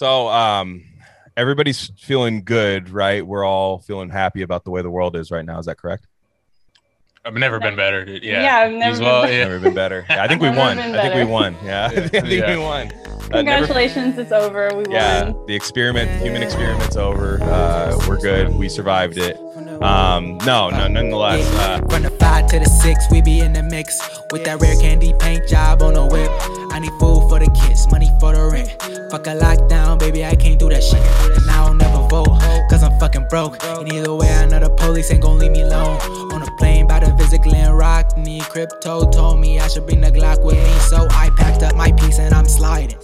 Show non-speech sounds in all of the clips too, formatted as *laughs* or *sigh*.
So, um, everybody's feeling good, right? We're all feeling happy about the way the world is right now. Is that correct? I've never been better. dude. Yeah. Yeah, I've never As been well, better. yeah. Never been better. *laughs* Yeah, I think we won. I think we won. Yeah, *laughs* I think Yeah. we won. Uh, never- Congratulations, it's over. We yeah, won. the experiment, human experiment's over. Uh, we're good. We survived it. Um, no, no, nonetheless. Uh, From the five to the six, we be in the mix with that rare candy paint job on the whip. I need food for the kids, money for the rent. Fuck a lockdown, baby, I can't do that shit. And I don't never vote, cause I'm fucking broke. And either way, I know the police ain't gon' leave me alone. On plane by to visit Glen Rock, need crypto told me I should bring the Glock with me. So I packed up my piece and I'm sliding.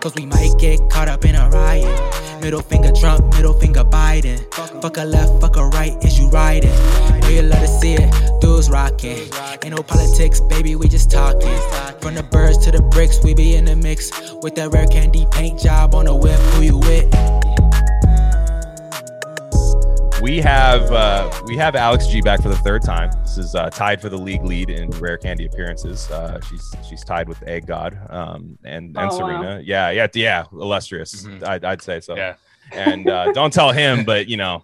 Cause we might get caught up in a riot. Middle finger Trump, middle finger Biden. Fuck a left, fuck a right, is you riding? Know you love to see it, dudes rocking. Ain't no politics, baby, we just talking. From the birds to the bricks, we be in the mix. With that rare candy paint job on the whip, who you with? We have uh, we have Alex G back for the third time. This is uh, tied for the league lead in rare candy appearances. Uh, she's she's tied with Egg God um, and and Oh, wow. Serena. Yeah, yeah, yeah. Illustrious. Mhm. I'd, I'd say so. Yeah. And uh, don't tell him, but you know,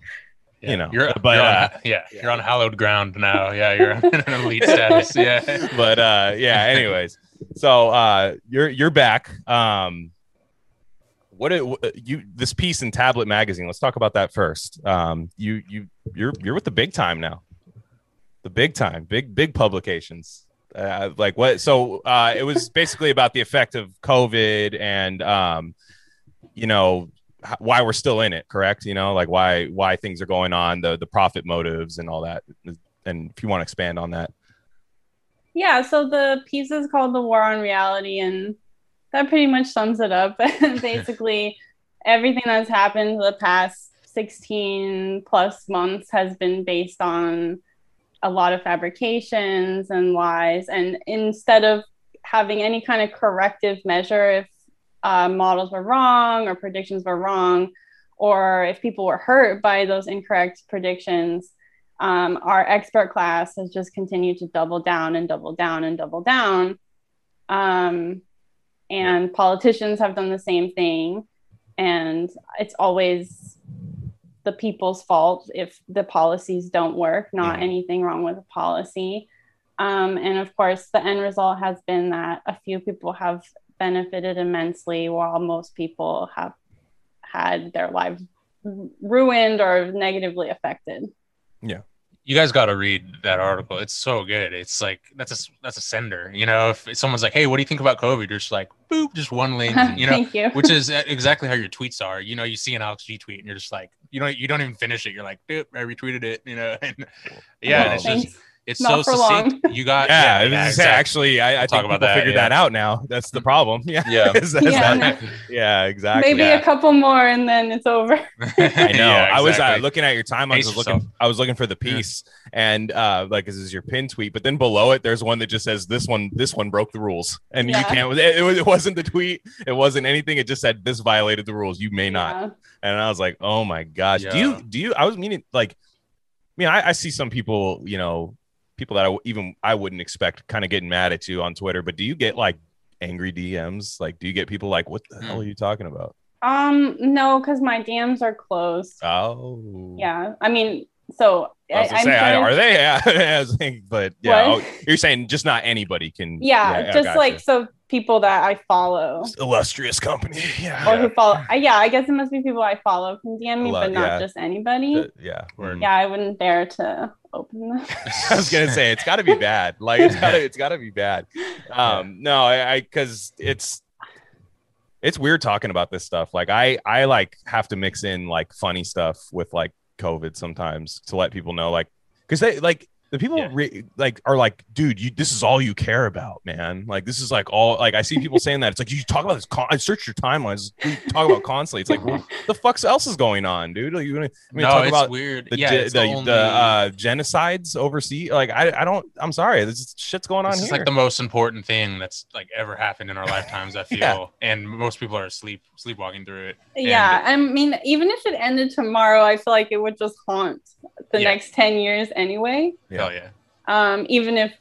Yeah. You know, you're, but, you're on, uh, yeah, you're on hallowed ground now. Yeah, you're in an elite status. *laughs* Yeah. but uh yeah anyways so uh you're you're back um what it, you this piece in tablet magazine let's talk about that first. Um you you you're you're with the big time now. The big time big big publications. Uh, like what so uh it was basically about the effect of covid and um you know why we're still in it correct? You know like why why things are going on the the profit motives and all that. And if you want to expand on that. Yeah, so the piece is called The War on Reality, and that pretty much sums it up. *laughs* Basically, everything that's happened the past 16 plus months has been based on a lot of fabrications and lies. And instead of having any kind of corrective measure, if uh, models were wrong or predictions were wrong, or if people were hurt by those incorrect predictions, um, our expert class has just continued to double down and double down and double down. Um, and politicians have done the same thing. And it's always the people's fault if the policies don't work, not Yeah. anything wrong with the policy. Um, and of course, the end result has been that a few people have benefited immensely while most people have had their lives ruined or negatively affected. You guys got to read that article. It's so good. It's like that's a that's a sender. You know, if someone's like, "Hey, what do you think about COVID?" You're just like, "Boop," just one link. *laughs* You know, Thank you. which is exactly how your tweets are. You know, you see an Alex G tweet and you're just like, you know, you don't even finish it. You're like, "Boop, I retweeted it." You know, *laughs* and yeah, and it's Well, just Thanks. It's Not so for succinct. long. You got yeah, yeah, it yeah, exactly. actually, I, I talk think about that, figured yeah. that out now. That's the problem. *laughs* Yeah, Yeah. *laughs* Is that- Yeah, that- *laughs* yeah, exactly. Maybe yeah. a couple more and then it's over. I know. Yeah, I was uh, looking at your timeline. I Pace was yourself. looking. I was looking for the piece, and uh, like this is your pin tweet. But then below it, there's one that just says this one. This one broke the rules, and you can't. It, it, was- it wasn't the tweet. It wasn't anything. It just said this violated the rules. You may not. Yeah. And I was like, oh my gosh. Do you? Do you? I was meaning like. I mean, I, I see some people. You know, people that I w- even I wouldn't expect kind of getting mad at you on Twitter. But do you get like angry DMs? Like, do you get people like, what the hell are you talking about? Um, no, because my DMs are closed. Oh, Yeah. I mean, so I was I'm say, I- are they? Yeah, *laughs* I was thinking, but yeah, oh, you're saying just not anybody can. yeah, just gotcha. like so people that I follow illustrious company. *laughs* Yeah, or who follow. yeah, I guess it must be people I follow can DM me, Lo- but not yeah. just anybody. Uh, yeah. Word. yeah, I wouldn't dare to open them. *laughs* I was gonna say it's got to be bad. Like it's got to it's got to be bad. Um, no, I I because it's it's weird talking about this stuff. Like I I like have to mix in like funny stuff with like COVID sometimes to let people know like because they like the people Yeah. re- like are like dude you this is all you care about man like this is like all like I see people saying that it's like you talk about this con- I search your timelines you talk about constantly it's like what *laughs* the fuck else is going on dude like you gonna, I mean, no, talk it's about weird. the yeah, ge- it's the, only- the uh genocides overseas like i i don't i'm sorry this is, shit's going on this is like the most important thing that's like ever happened in our *laughs* lifetimes. I feel, Yeah. and most people are asleep, sleepwalking through it. And- yeah, I mean, even if it ended tomorrow, I feel like it would just haunt the Yeah. next 10 years anyway. Yeah. Hell yeah. Um, even if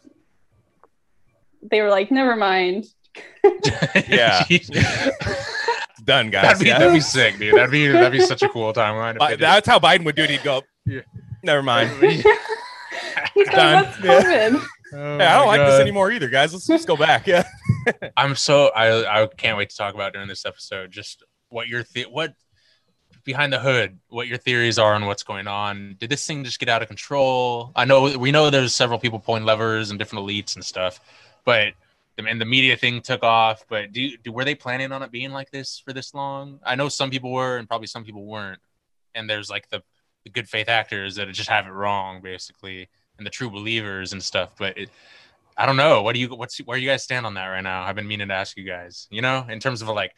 they were like, never mind. *laughs* Yeah. *laughs* done, guys. That'd be, yeah? that'd be sick, dude. That'd be that'd be such a cool timeline. if Uh, that's how Biden would do it. He'd go, Yeah. never mind. *laughs* He said, Done. "What's Yeah. COVID?" Oh Yeah, I don't my like this anymore either, guys. Let's just go back. Yeah. I'm so I I can't wait to talk about during this episode just what your the- what behind the hood, what your theories are on what's going on. Did this thing just get out of control? I know we know there's several people pulling levers and different elites and stuff, but and the media thing took off. But do, do were they planning on it being like this for this long? I know some people were, and probably some people weren't. And there's like the the good faith actors that just have it wrong, basically, and the true believers and stuff. But it, I don't know. What do you what's where you guys stand on that right now? I've been meaning to ask you guys. You know, in terms of like,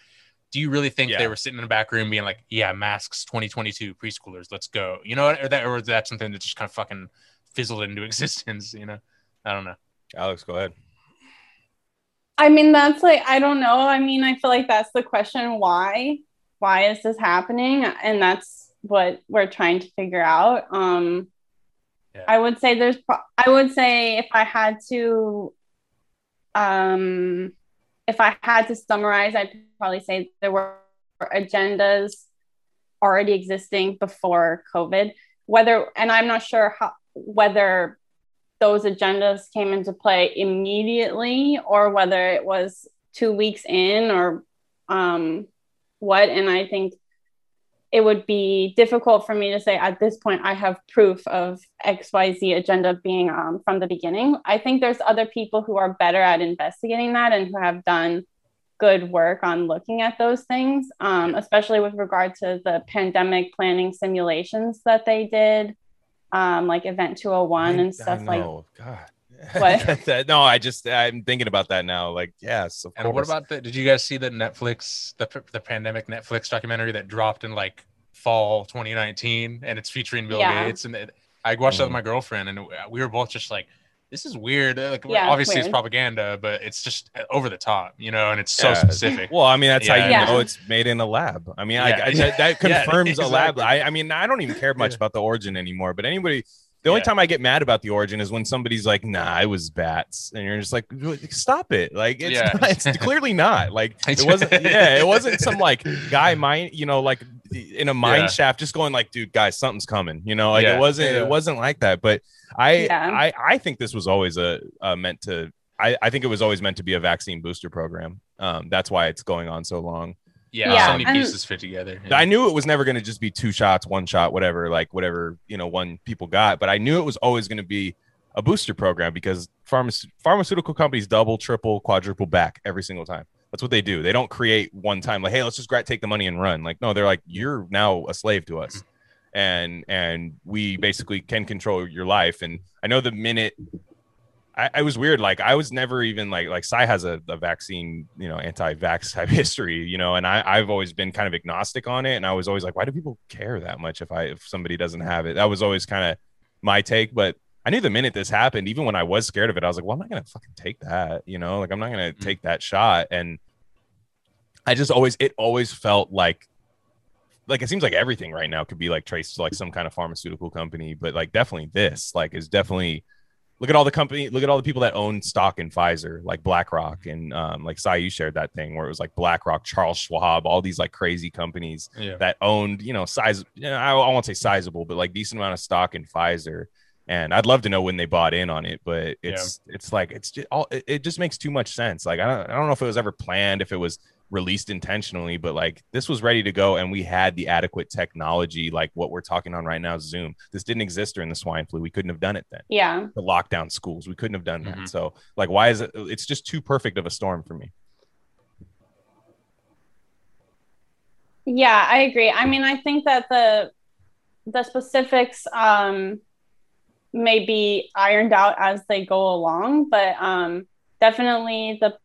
do you really think Yeah. they were sitting in the back room being like, "Yeah, masks 2022 preschoolers, let's go." You know, or that or is that something that just kind of fucking fizzled into *laughs* existence? You know, I don't know. Alex, go ahead. I mean, that's like, I don't know. I mean, I feel like that's the question why? Why is this happening? And that's what we're trying to figure out. Um, Yeah. I would say there's, pro- I would say if I had to, um, if I had to summarize, I'd probably say there were agendas already existing before COVID. Whether, and I'm not sure how, whether those agendas came into play immediately or whether it was two weeks in or um, what. And I think it would be difficult for me to say at this point I have proof of XYZ agenda being um, from the beginning. I think there's other people who are better at investigating that and who have done good work on looking at those things, um, especially with regard to the pandemic planning simulations that they did, um, like Event 201 and stuff like. God. *laughs* What? No, I just I'm thinking about that now. Like, yes, of And what about the? Did you guys see the Netflix the the pandemic Netflix documentary that dropped in like fall 2019 and it's featuring Bill Yeah. Gates and it, I watched that with Mhm. my girlfriend and we were both just like, this is weird. Like Yeah, it's obviously it's weird. propaganda, but it's just over the top, you know, and it's so Yeah. specific. Well, I mean, that's how you Yeah. know it's made in a lab. I mean, I, Yeah. I, that, that *laughs* Yeah, confirms a lab. I, I mean, I don't even care much Yeah. about the origin anymore. But anybody, the only Yeah. time I get mad about the origin is when somebody's like, "Nah, it was bats," and you're just like, "Stop it!" Like, it's Yeah. not, it's *laughs* clearly not. Like, it wasn't. Yeah, it wasn't some like guy mind, you know, like in a mine Yeah. shaft, just going like, "Dude, guys, something's coming." You know, like Yeah. it wasn't. Yeah. It wasn't like that. But I, Yeah. I, I think this was always a, a meant to. I, I think it was always meant to be a vaccine booster program. Um, that's why it's going on so long. Yeah, Yeah, so many and- pieces fit together. I knew it was never going to just be two shots, one shot, whatever, like whatever, you know, one people got, but I knew it was always going to be a booster program because pharma- pharmaceutical companies double, triple, quadruple back every single time. That's what they do. They don't create one time like, hey, let's just take the money and run. Like, no, they're like, you're now a slave to us, and and we basically can control your life. And I know the minute I, I was weird. Like I was never even like like Psy has a, a vaccine, you know, anti-vax *laughs* type history, you know, and I, I've always been kind of agnostic on it. And I was always like, why do people care that much if I if somebody doesn't have it? That was always kind of my take. But I knew the minute this happened, even when I was scared of it, I was like, well, I'm not gonna fucking take that, you know, like I'm not gonna Mhm. take that shot. And I just always it always felt like like it seems like everything right now could be like traced to like some kind of pharmaceutical company, but like definitely this like is definitely look at all the company look at all the people that own stock in Pfizer, like BlackRock and um like Sai, you shared that thing where it was like BlackRock, Charles Schwab, all these like crazy companies Yeah. that owned, you know, size you know, I, I won't say sizable, but like decent amount of stock in Pfizer. And I'd love to know when they bought in on it, but it's it's like it's just all it, it just makes too much sense. Like I don't I don't know if it was ever planned, if it was released intentionally, but like this was ready to go and we had the adequate technology, like what we're talking on right now, Zoom. This didn't exist during the swine flu. We couldn't have done it then. yeah. The lockdown schools, we couldn't have done that. Mhm. So like why is it it's just too perfect of a storm for me. Yeah, I agree. I mean, I think that the the specifics um, may be ironed out as they go along, but um, definitely the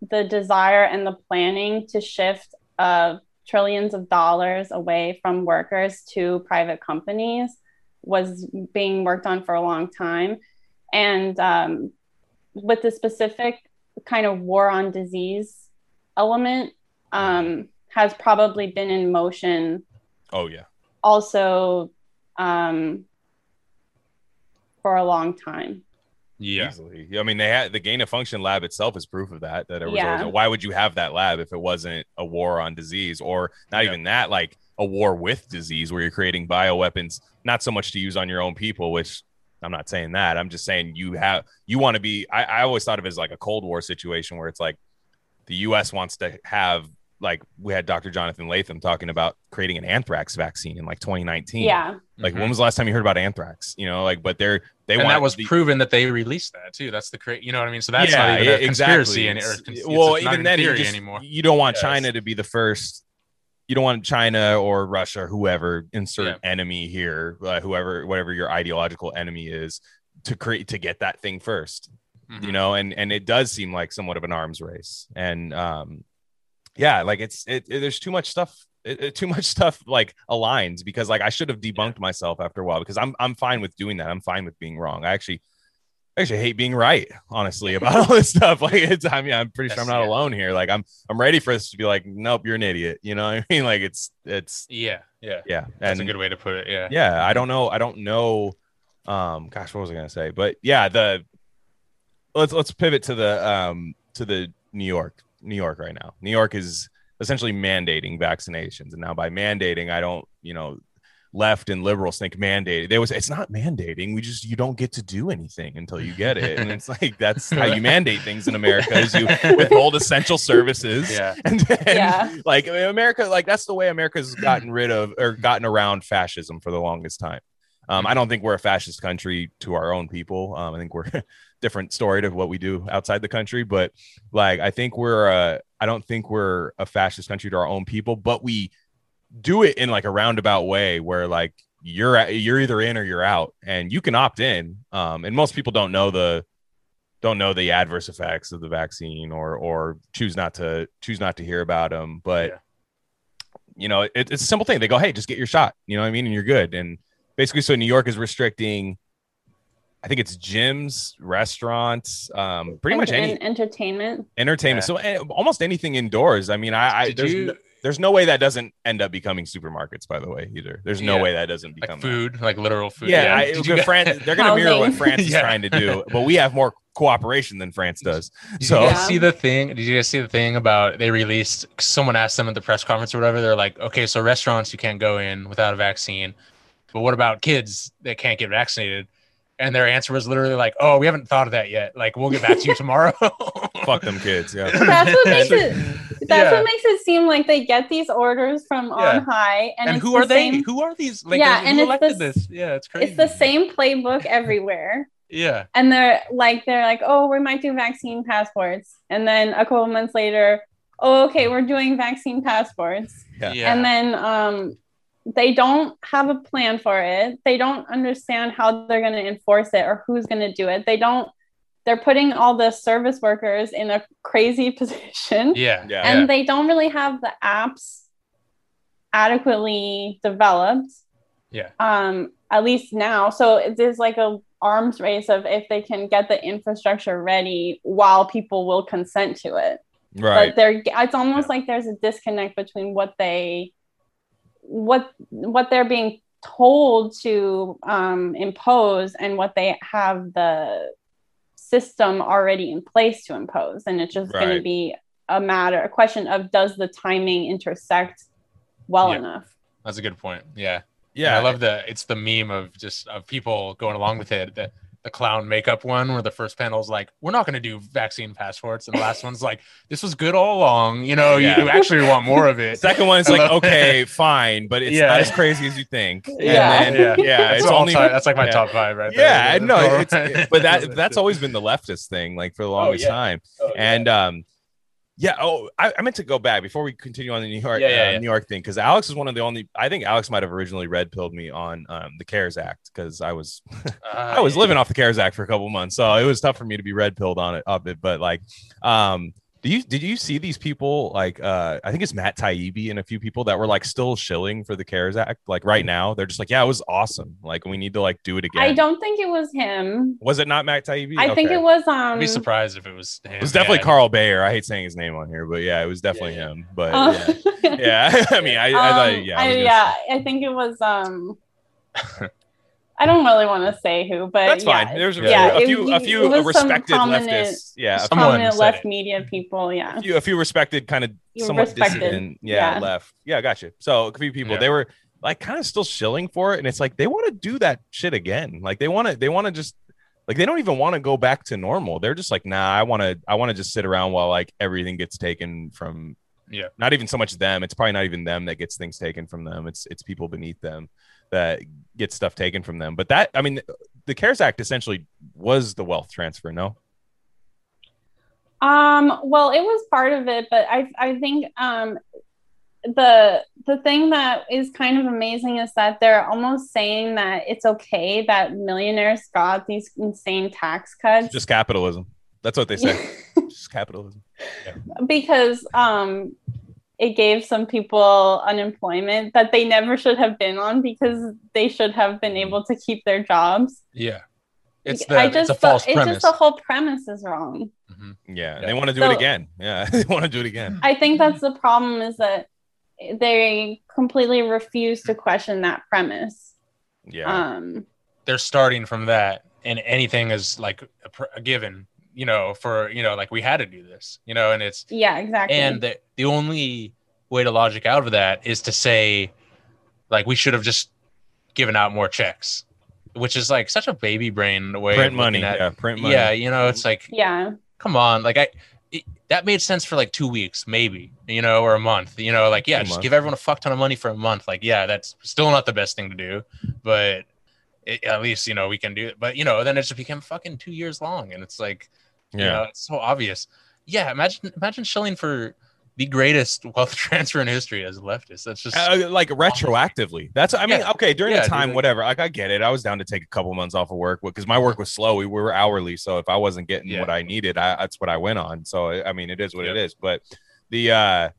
the desire and the planning to shift uh, trillions of dollars away from workers to private companies was being worked on for a long time, and um, with the specific kind of war on disease element. Um, has probably been in motion Oh yeah. also um, for a long time. Yeah. easily. I mean, they had the gain of function lab itself is proof of that. That it was Yeah. always, why would you have that lab if it wasn't a war on disease or not Yeah. even that, like a war with disease where you're creating bioweapons, not so much to use on your own people, which I'm not saying that. I'm just saying you have you want to be. I, I always thought of it as like a Cold War situation where it's like the U.S. wants to have like we had Dr. Jonathan Latham talking about creating an anthrax vaccine in like 2019. Yeah. Like Mhm. when was the last time you heard about anthrax? You know, like but they're they and want that was the, proven that they released that too. That's the cra- you know what I mean. So that's yeah, not even a conspiracy exactly. any- or It's- it's well, not even then, you, just- anymore. you don't want Yes. China to be the first. You don't want China or Russia or whoever insert Yeah. enemy here, uh, whoever whatever your ideological enemy is, to create to get that thing 1st Mhm. You know, and and it does seem like somewhat of an arms race, and um, yeah, like it's it, it- there's too much stuff. Too much *laughs* stuff like aligns because like I should have debunked myself after a while because I'm I'm fine with doing that. I'm fine with being wrong. I actually I actually hate being right, honestly, *laughs* about all this stuff. Like it's I mean, I'm pretty sure I'm not yeah. alone here. Like I'm I'm ready for this to be like, nope, you're an idiot. You know what I mean? *laughs* Like it's it's Yeah, yeah. yeah. That's and a good way to put it. Yeah. yeah, I don't know. I don't know. Um, gosh, what was I gonna say? But yeah, the let's let's pivot to the um to the New York, New York right now. New York is essentially mandating vaccinations, and now by mandating, I don't, you know, left and liberals think mandated. There was it's not mandating. We just you don't get to do anything until you get it, and it's like that's how you mandate things in America is you withhold essential services. Yeah. *laughs* And then, Yeah. like America, like that's the way America's gotten rid of or gotten around fascism for the longest time. Um, I don't think we're a fascist country to our own people. Um, I think we're *laughs* different story to what we do outside the country, but like I think we're uh, I don't think we're a fascist country to our own people, but we do it in like a roundabout way where like you're you're either in or you're out, and you can opt in. Um, and most people don't know the don't know the adverse effects of the vaccine or or choose not to choose not to hear about them but Yeah. you know it, it's a simple thing they go hey just get your shot you know what i mean and you're good and basically so new york is restricting i think it's gyms restaurants um pretty much any entertainment. entertainment Yeah. so eh, almost anything indoors i mean i, I there's, you no, there's no way that doesn't end up becoming supermarkets by the way either there's no Yeah. way that doesn't become like that. food, like literal food? Yeah, I, Did you guys- France, *laughs* they're going to mirror what Housing. France is trying to do, but we have more cooperation than France does. Did So you see the thing? Did you guys see the thing about they released? Someone asked them at the press conference or whatever. They're like, okay, so restaurants you can't go in without a vaccine, but what about kids that can't get vaccinated? And their answer was literally like, oh, we haven't thought of that yet. Like, we'll get back to you *laughs* tomorrow. fuck them kids. Yeah. That's what *laughs* makes it. That's Yeah. what makes it seem like they get these orders from Yeah. on high, and, And, who the are they? same- Who are these? Like, Yeah, and it's elected the- this? Yeah, it's crazy. It's the same playbook *laughs* everywhere. Yeah, and they're like they're like oh we might do vaccine passports and then a couple months later oh okay we're doing vaccine passports Yeah. yeah. and then um they don't have a plan for it. They don't understand how they're going to enforce it or who's going to do it. They don't they're putting all the service workers in a crazy *laughs* position. Yeah, Yeah. and they don't really have the apps adequately developed Yeah. um at least now. So it is like a arms race of if they can get the infrastructure ready while people will consent to it. Right. but they're it's almost like there's a disconnect between what they what what they're being told to um, impose and what they have the system already in place to impose and it's just going to be a matter a question of does the timing intersect well Yeah. enough that's a good point. Yeah, Yeah. I love the it's the meme of just of people going along with it. The the clown makeup one where the first panel's like, we're not going to do vaccine passports, and the last one's like, this was good all along. You know, Yeah. you actually want more of it. Second one is like, love- okay, fine, but it's Yeah. not as crazy as you think. Yeah. And then, yeah. That's, it's only time- that's like my yeah. top five right Yeah, there. no, it's *laughs* but that that's always been the leftist thing, like for the longest yeah. time. Oh, yeah. And um, yeah. Oh, I, I meant to go back before we continue on the New York, Yeah, yeah, uh, yeah. New York thing because Alex is one of the only. I think Alex might have originally red pilled me on um, the CARES Act because I was *laughs* I was living off the CARES Act for a couple months, so it was tough for me to be red pilled on it of it. But like, um, do you did you see these people like uh I think it's Matt Taibbi and a few people that were like still shilling for the CARES Act like right now? They're just like, yeah, it was awesome. Like we need to like do it again. i don't think it was him Was it not Matt Taibbi? i think it was I'd um be surprised if it was. Him. It was definitely yeah. Carl Beijer. I hate saying his name on here, but yeah, it was definitely Yeah, yeah. him. But uh, yeah, yeah. *laughs* I mean, I, I um, thought, yeah, I I, was gonna yeah, I think it was um *laughs* I don't really want to say who, but That's yeah, fine. There's a, yeah, a it- few, a few respected prominent- leftists. Yeah, Someone prominent left it. media people. Yeah, few, a few respected kind of You somewhat respected, dissident. Yeah, yeah. left. Yeah, gotcha. So a few people Yeah. they were like kind of still shilling for it, and it's like they want to do that shit again. Like they want to, they want to just like they don't even want to go back to normal. They're just like, nah, I want to, I want to just sit around while like everything gets taken from. Yeah. Not even so much them. It's probably not even them that gets things taken from them. It's it's people beneath them that get stuff taken from them. But that, I mean, the CARES Act essentially was the wealth transfer. No. Um, well, it was part of it, but I I think um the the thing that is kind of amazing is that they're almost saying that it's okay that millionaires got these insane tax cuts It's Just capitalism. That's what they say. *laughs* just capitalism. because um it gave some people unemployment that they never should have been on because they should have been able to keep their jobs. Yeah. It's the I it's just a false it's premise. just the whole premise is wrong. Mhm. Yeah, Yeah. they want to do So- it again. Yeah, *laughs* they want to do it again. I think that's the problem is that they completely refuse to question that premise. Yeah, Um, They're starting from that, and anything is like a, pr- a given. You know, for you know, like we had to do this. You know, and it's yeah, exactly. and the the only way to logic out of that is to say, like, we should have just given out more checks, which is like such a baby brain way print of money. at. Yeah, print money. Yeah, you know, it's like yeah, come on like i it, that made sense for like two weeks maybe you know or a month you know like yeah A just month. give everyone a fuck ton of money for a month like yeah that's still not the best thing to do but it, at least you know we can do it but you know then it just became fucking two years long and it's like you yeah. know it's so obvious yeah imagine imagine shilling for the greatest *laughs* wealth transfer in history as a leftist that's just Uh, like retroactively. That's I mean, Yeah. okay, during Yeah, the time, dude. whatever. Like I get it. I was down to take a couple months off of work because my work was slow. We were hourly, so if I wasn't getting Yeah. what I needed, I, that's what I went on. So I mean, it is what it Yep. is. But the uh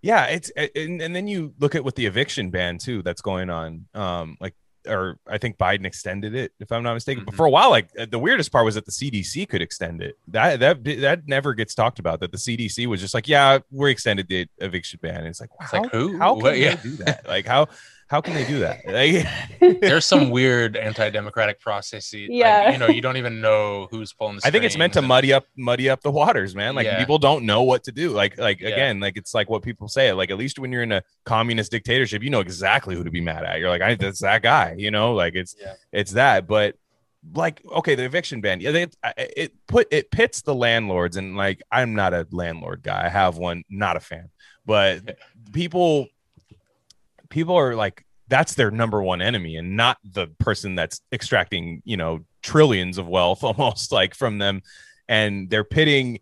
yeah, it's and, and then you look at with the eviction ban too that's going on. Um, like or I think Biden extended it, if I'm not mistaken. But Mhm. for a while, like the weirdest part was that the CDC could extend it. That that that never gets talked about. That the CDC was just like, yeah, we extended the eviction ban. And it's like, wow, It's like, who? How can they Yeah. do that? Like how how can they do that? *laughs* Like, there's some *laughs* weird anti-democratic process Yeah. like, you know you don't even know who's pulling the I think it's meant to and- muddy up muddy up the waters, man. Like Yeah. people don't know what to do. Like like Yeah. again, like it's like what people say. Like at least when you're in a communist dictatorship, you know exactly who to be mad at. You're like, I that's that guy. You know, like it's Yeah. it's that. But like okay, the eviction ban. Yeah, they, it put it pits the landlords and like I'm not a landlord guy. I have one, not a fan. But people people are like that's their number one enemy and not the person that's extracting you know trillions of wealth *laughs* almost like from them. And they're pitting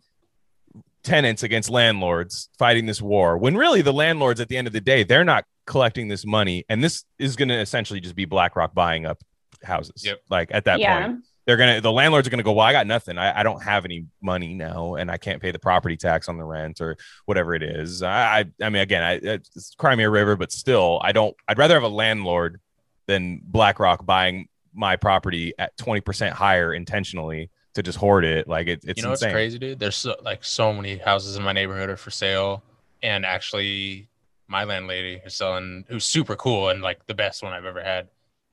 tenants against landlords fighting this war when really the landlords at the end of the day they're not collecting this money. And this is going to essentially just be blackrock buying up houses Yep. like at that yeah, point they're gonna the landlords are gonna go well i got nothing I, I don't have any money now and i can't pay the property tax on the rent or whatever it is i i, I mean again I, it's crimea river but still i don't i'd rather have a landlord than blackrock buying my property at 20% higher intentionally to just hoard it like it, it's you know insane what's crazy, dude? There's so, like so many houses in my neighborhood are for sale, and actually, my landlady is selling, who's super cool and like the best one I've ever had.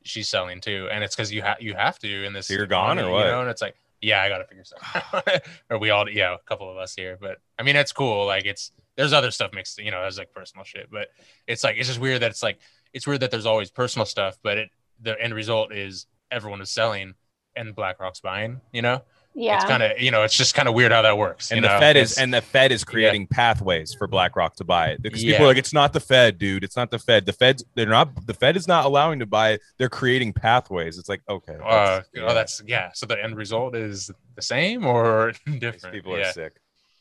She's selling too, and it's because you have you have to in this. So you're gone or what? You know, and it's like, yeah, I got to figure something out. *laughs* or we all, yeah, a couple of us here, but I mean, it's cool. Like it's there's other stuff mixed, you know, there's like personal shit, but it's like it's just weird that it's like it's weird that there's always personal stuff, but it the end result is everyone is selling and BlackRock's buying. You know, yeah. it's kind of you know it's just kind of weird how that works and you the know? Fed is and the Fed is creating pathways for BlackRock to buy it because people are like, it's not the Fed, dude. It's not the Fed. The Fed's they're not the Fed is not allowing to buy it. They're creating pathways. It's like okay, uh, that's- oh that's yeah so the end result is the same or *laughs* these different people are sick.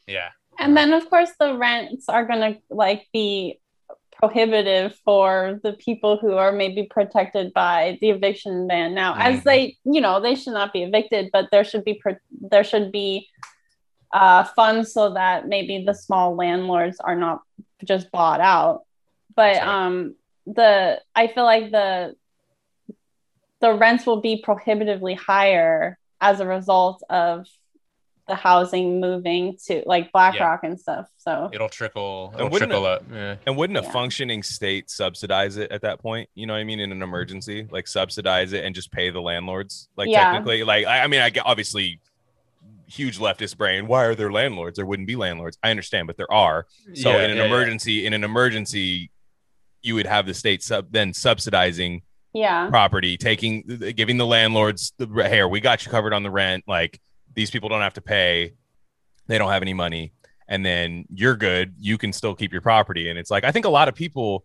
yeah And then of course the rents are gonna like be prohibitive for the people who are maybe protected by the eviction ban. Now Mhm. as they you know they should not be evicted but there should be pro- there should be uh funds so that maybe the small landlords are not just bought out. But um the i feel like the the rents will be prohibitively higher as a result of the housing moving to like BlackRock and stuff. So It'll trickle. And It'll wouldn't trickle up. Yeah. And wouldn't a Yeah. functioning state subsidize it at that point? You know what I mean? In an emergency, like subsidize it and just pay the landlords. Like Yeah. technically, like I, I mean, I get obviously huge leftist brain. Why are there landlords? There wouldn't be landlords. I understand, but there are. So Yeah, in an yeah, yeah. emergency, in an emergency, you would have the state sub then subsidizing yeah. property, taking giving the landlords the here, we got you covered on the rent. Like these people don't have to pay, they don't have any money, and then you're good. You can still keep your property. And it's like I think a lot of people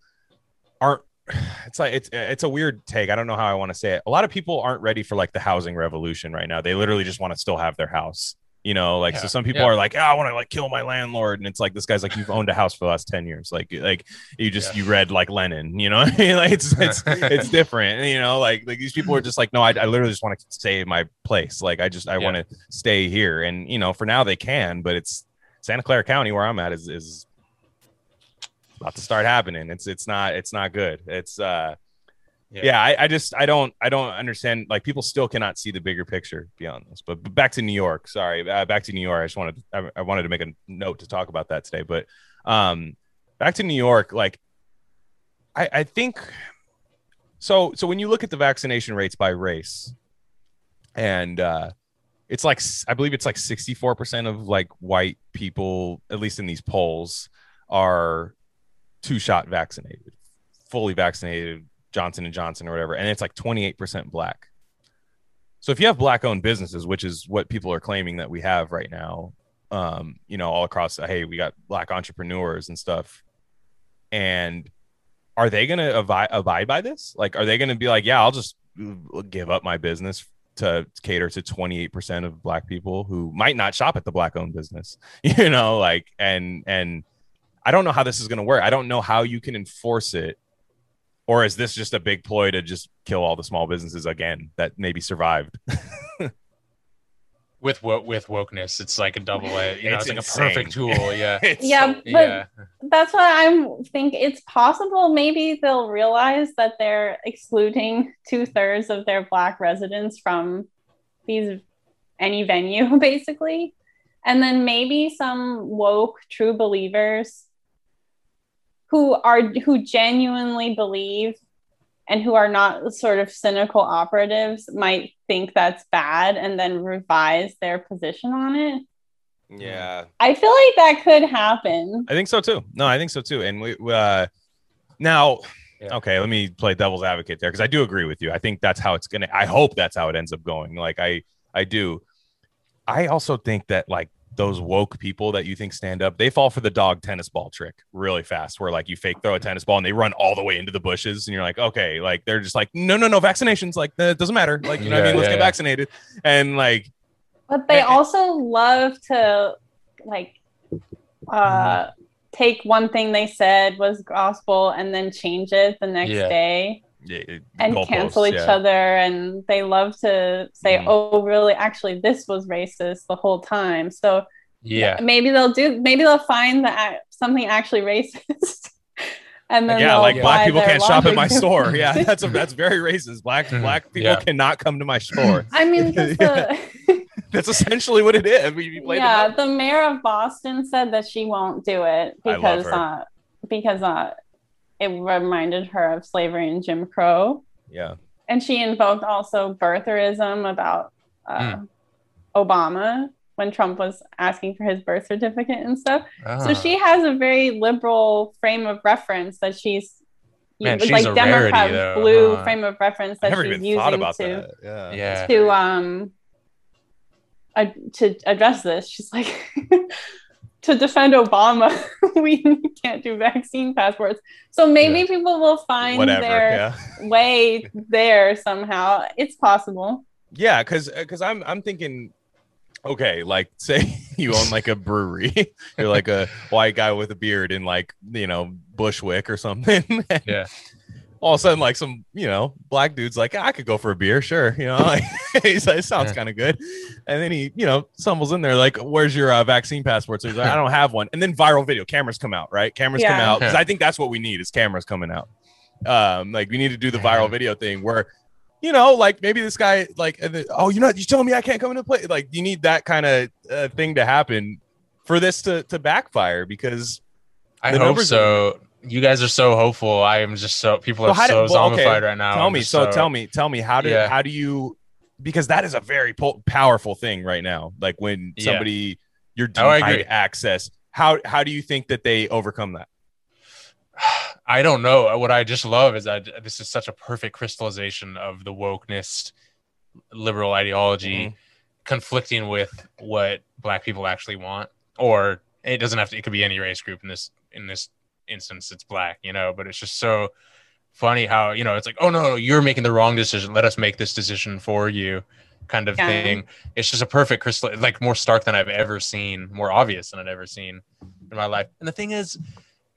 aren't. *sighs* It's like it's it's a weird take. I don't know how I want to say it. A lot of people aren't ready for like the housing revolution right now. They literally just want to still have their house. You know, like so some people yeah. are like, oh, I want to like kill my landlord, and it's like this guy's like, you've owned a house for the last ten years, like like you just Yeah. you read like Lenin, you know, what I mean, like it's it's *laughs* it's different, you know, like like these people are just like, no, I, I literally just want to stay in my place, like I just I Yeah. want to stay here, and you know, for now they can, but it's Santa Clara County where I'm at is is about to start happening. It's it's not it's not good. It's uh Yeah. yeah, I, I just I don't I don't understand like people still cannot see the bigger picture beyond this. But, but back to New York, sorry, uh, back to New York. I just wanted I, I wanted to make a note to talk about that today. But um, back to New York, like I I think so. So when you look at the vaccination rates by race, and uh, it's like I believe it's like sixty four percent of like white people, at least in these polls, are two shot vaccinated, fully vaccinated Johnson and Johnson or whatever, and it's like 28% black. So if you have black owned businesses, which is what people are claiming that we have right now, um, you know, all across, hey, we got black entrepreneurs and stuff. And are they going to abide, by this? Like, are they going to be like, yeah, I'll just give up my business to cater to 28% of black people who might not shop at the black owned business, *laughs* you know, like, and, and I don't know how this is going to work. I don't know how you can enforce it or is this just a big ploy to just kill all the small businesses again that maybe survived? *laughs* With wo- with wokeness, it's like a double A. You know, It's it's, like a perfect tool. Yeah. *laughs* Yeah, so- but yeah. that's why I'm think it's possible maybe they'll realize that they're excluding two thirds of their black residents from these any venue *laughs* basically and then maybe some woke true believers who are who genuinely believe and who are not sort of cynical operatives might think that's bad and then revise their position on it yeah, i feel like that could happen I think so too. No, I think so too. And we uh, now, Yeah. okay, let me play devil's advocate there because I do agree with you. I think that's how it's gonna. I hope that's how it ends up going. Like I, I do. I also think that like those woke people that you think stand up, they fall for the dog tennis ball trick really fast, where like you fake throw a tennis ball and they run all the way into the bushes, and you're like, okay, like they're just like, no, no, no, vaccinations, like that doesn't matter, like you know what I mean? Let's yeah, get yeah. vaccinated, and like But they eh. also love to like uh take one thing they said was gospel and then change it the next Yeah. day yeah, and goalposts, cancel each yeah. other and they love to say Mhm. oh really actually this was racist the whole time so Yeah. maybe they'll do maybe they'll find that something actually *laughs* racist and then yeah, like black people can't shop at my to store. *laughs* Yeah, that's a, that's very racist. Black Mhm. black people Yeah. cannot come to my store. *laughs* i mean just the That's essentially what it is. I mean, the yeah, the mayor of Boston said that she won't do it because uh, because uh, it reminded her of slavery and Jim Crow, yeah, and she invoked also birtherism about uh, Hmm. Obama when Trump was asking for his birth certificate and stuff. So Ah. she has a very liberal frame of reference that she's. Man, like she's a Democrat though, blue huh? frame of reference that she's using about to that. Yeah, Yeah. to um ad- to address this she's like *laughs* to defend obama *laughs* we can't do vaccine passports so maybe Yeah. people will find whatever. their Yeah, way there somehow it's possible yeah, because because uh, I'm I'm thinking. Okay, like *laughs* say you own like a brewery, *laughs* you're like a white guy with a beard in like you know Bushwick or something. Yeah. All of a sudden, like some you know black dude's like, I could go for a beer, sure. You know, *laughs* like he's like, sounds Yeah. kind of good. And then he, you know, stumbles in there like, "Where's your uh, vaccine passport?" So he's like, "I don't have one." And then viral video cameras come out, right? Cameras come out because I think that's what we need is cameras coming out. Um, like we need to do the viral video thing where you know, like maybe this guy, like, and then, oh, you're not, you telling me I can't come into play? Like, you need that kind of uh, thing to happen for this to to backfire because I The hope numbers so. You guys are so hopeful. I am just so people are how so did- well, okay, zombified right now. tell I'm me. just So, tell me, tell me, how do Yeah. how do you? Because that is a very po- powerful thing right now. Like when Yeah. somebody you're Oh, denied agree. access. How how do you think that they overcome that? *sighs* I don't know. What I just love is that this is such a perfect crystallization of the wokeness liberal ideology Mhm. conflicting with what black people actually want. Or it doesn't have to it could be any race group in this in this instance it's black, you know, but it's just so funny how, you know, it's like, oh no, no, you're making the wrong decision. Let us make this decision for you kind of Yeah. thing. It's just a perfect crystal like more stark than I've ever seen, more obvious than I've ever seen in my life. And the thing is,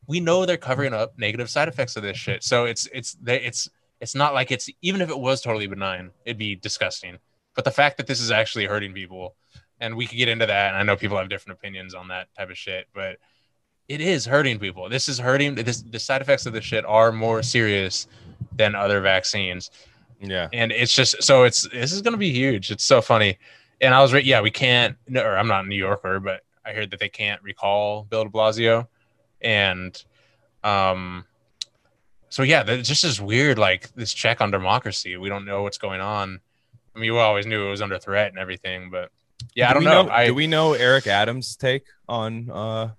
we know they're covering up negative side effects of this shit. So it's it's they- it's it's not like it's even if it was totally benign, it'd be disgusting. But the fact that this is actually hurting people, and we could get into that, and I know people have different opinions on that type of shit, but it is hurting people. This is hurting. This the side effects of this shit are more serious than other vaccines Yeah. and it's just so it's this is gonna be huge. It's so funny, and I was right. Yeah, we can't. No, or I'm not a New Yorker, but I heard that they can't recall Bill De Blasio, and um, so yeah, that it's just is weird. Like this check on democracy, we don't know what's going on. I mean, we always knew it was under threat and everything, but yeah, I Do don't we know. I do we know Eric Adams' take on uh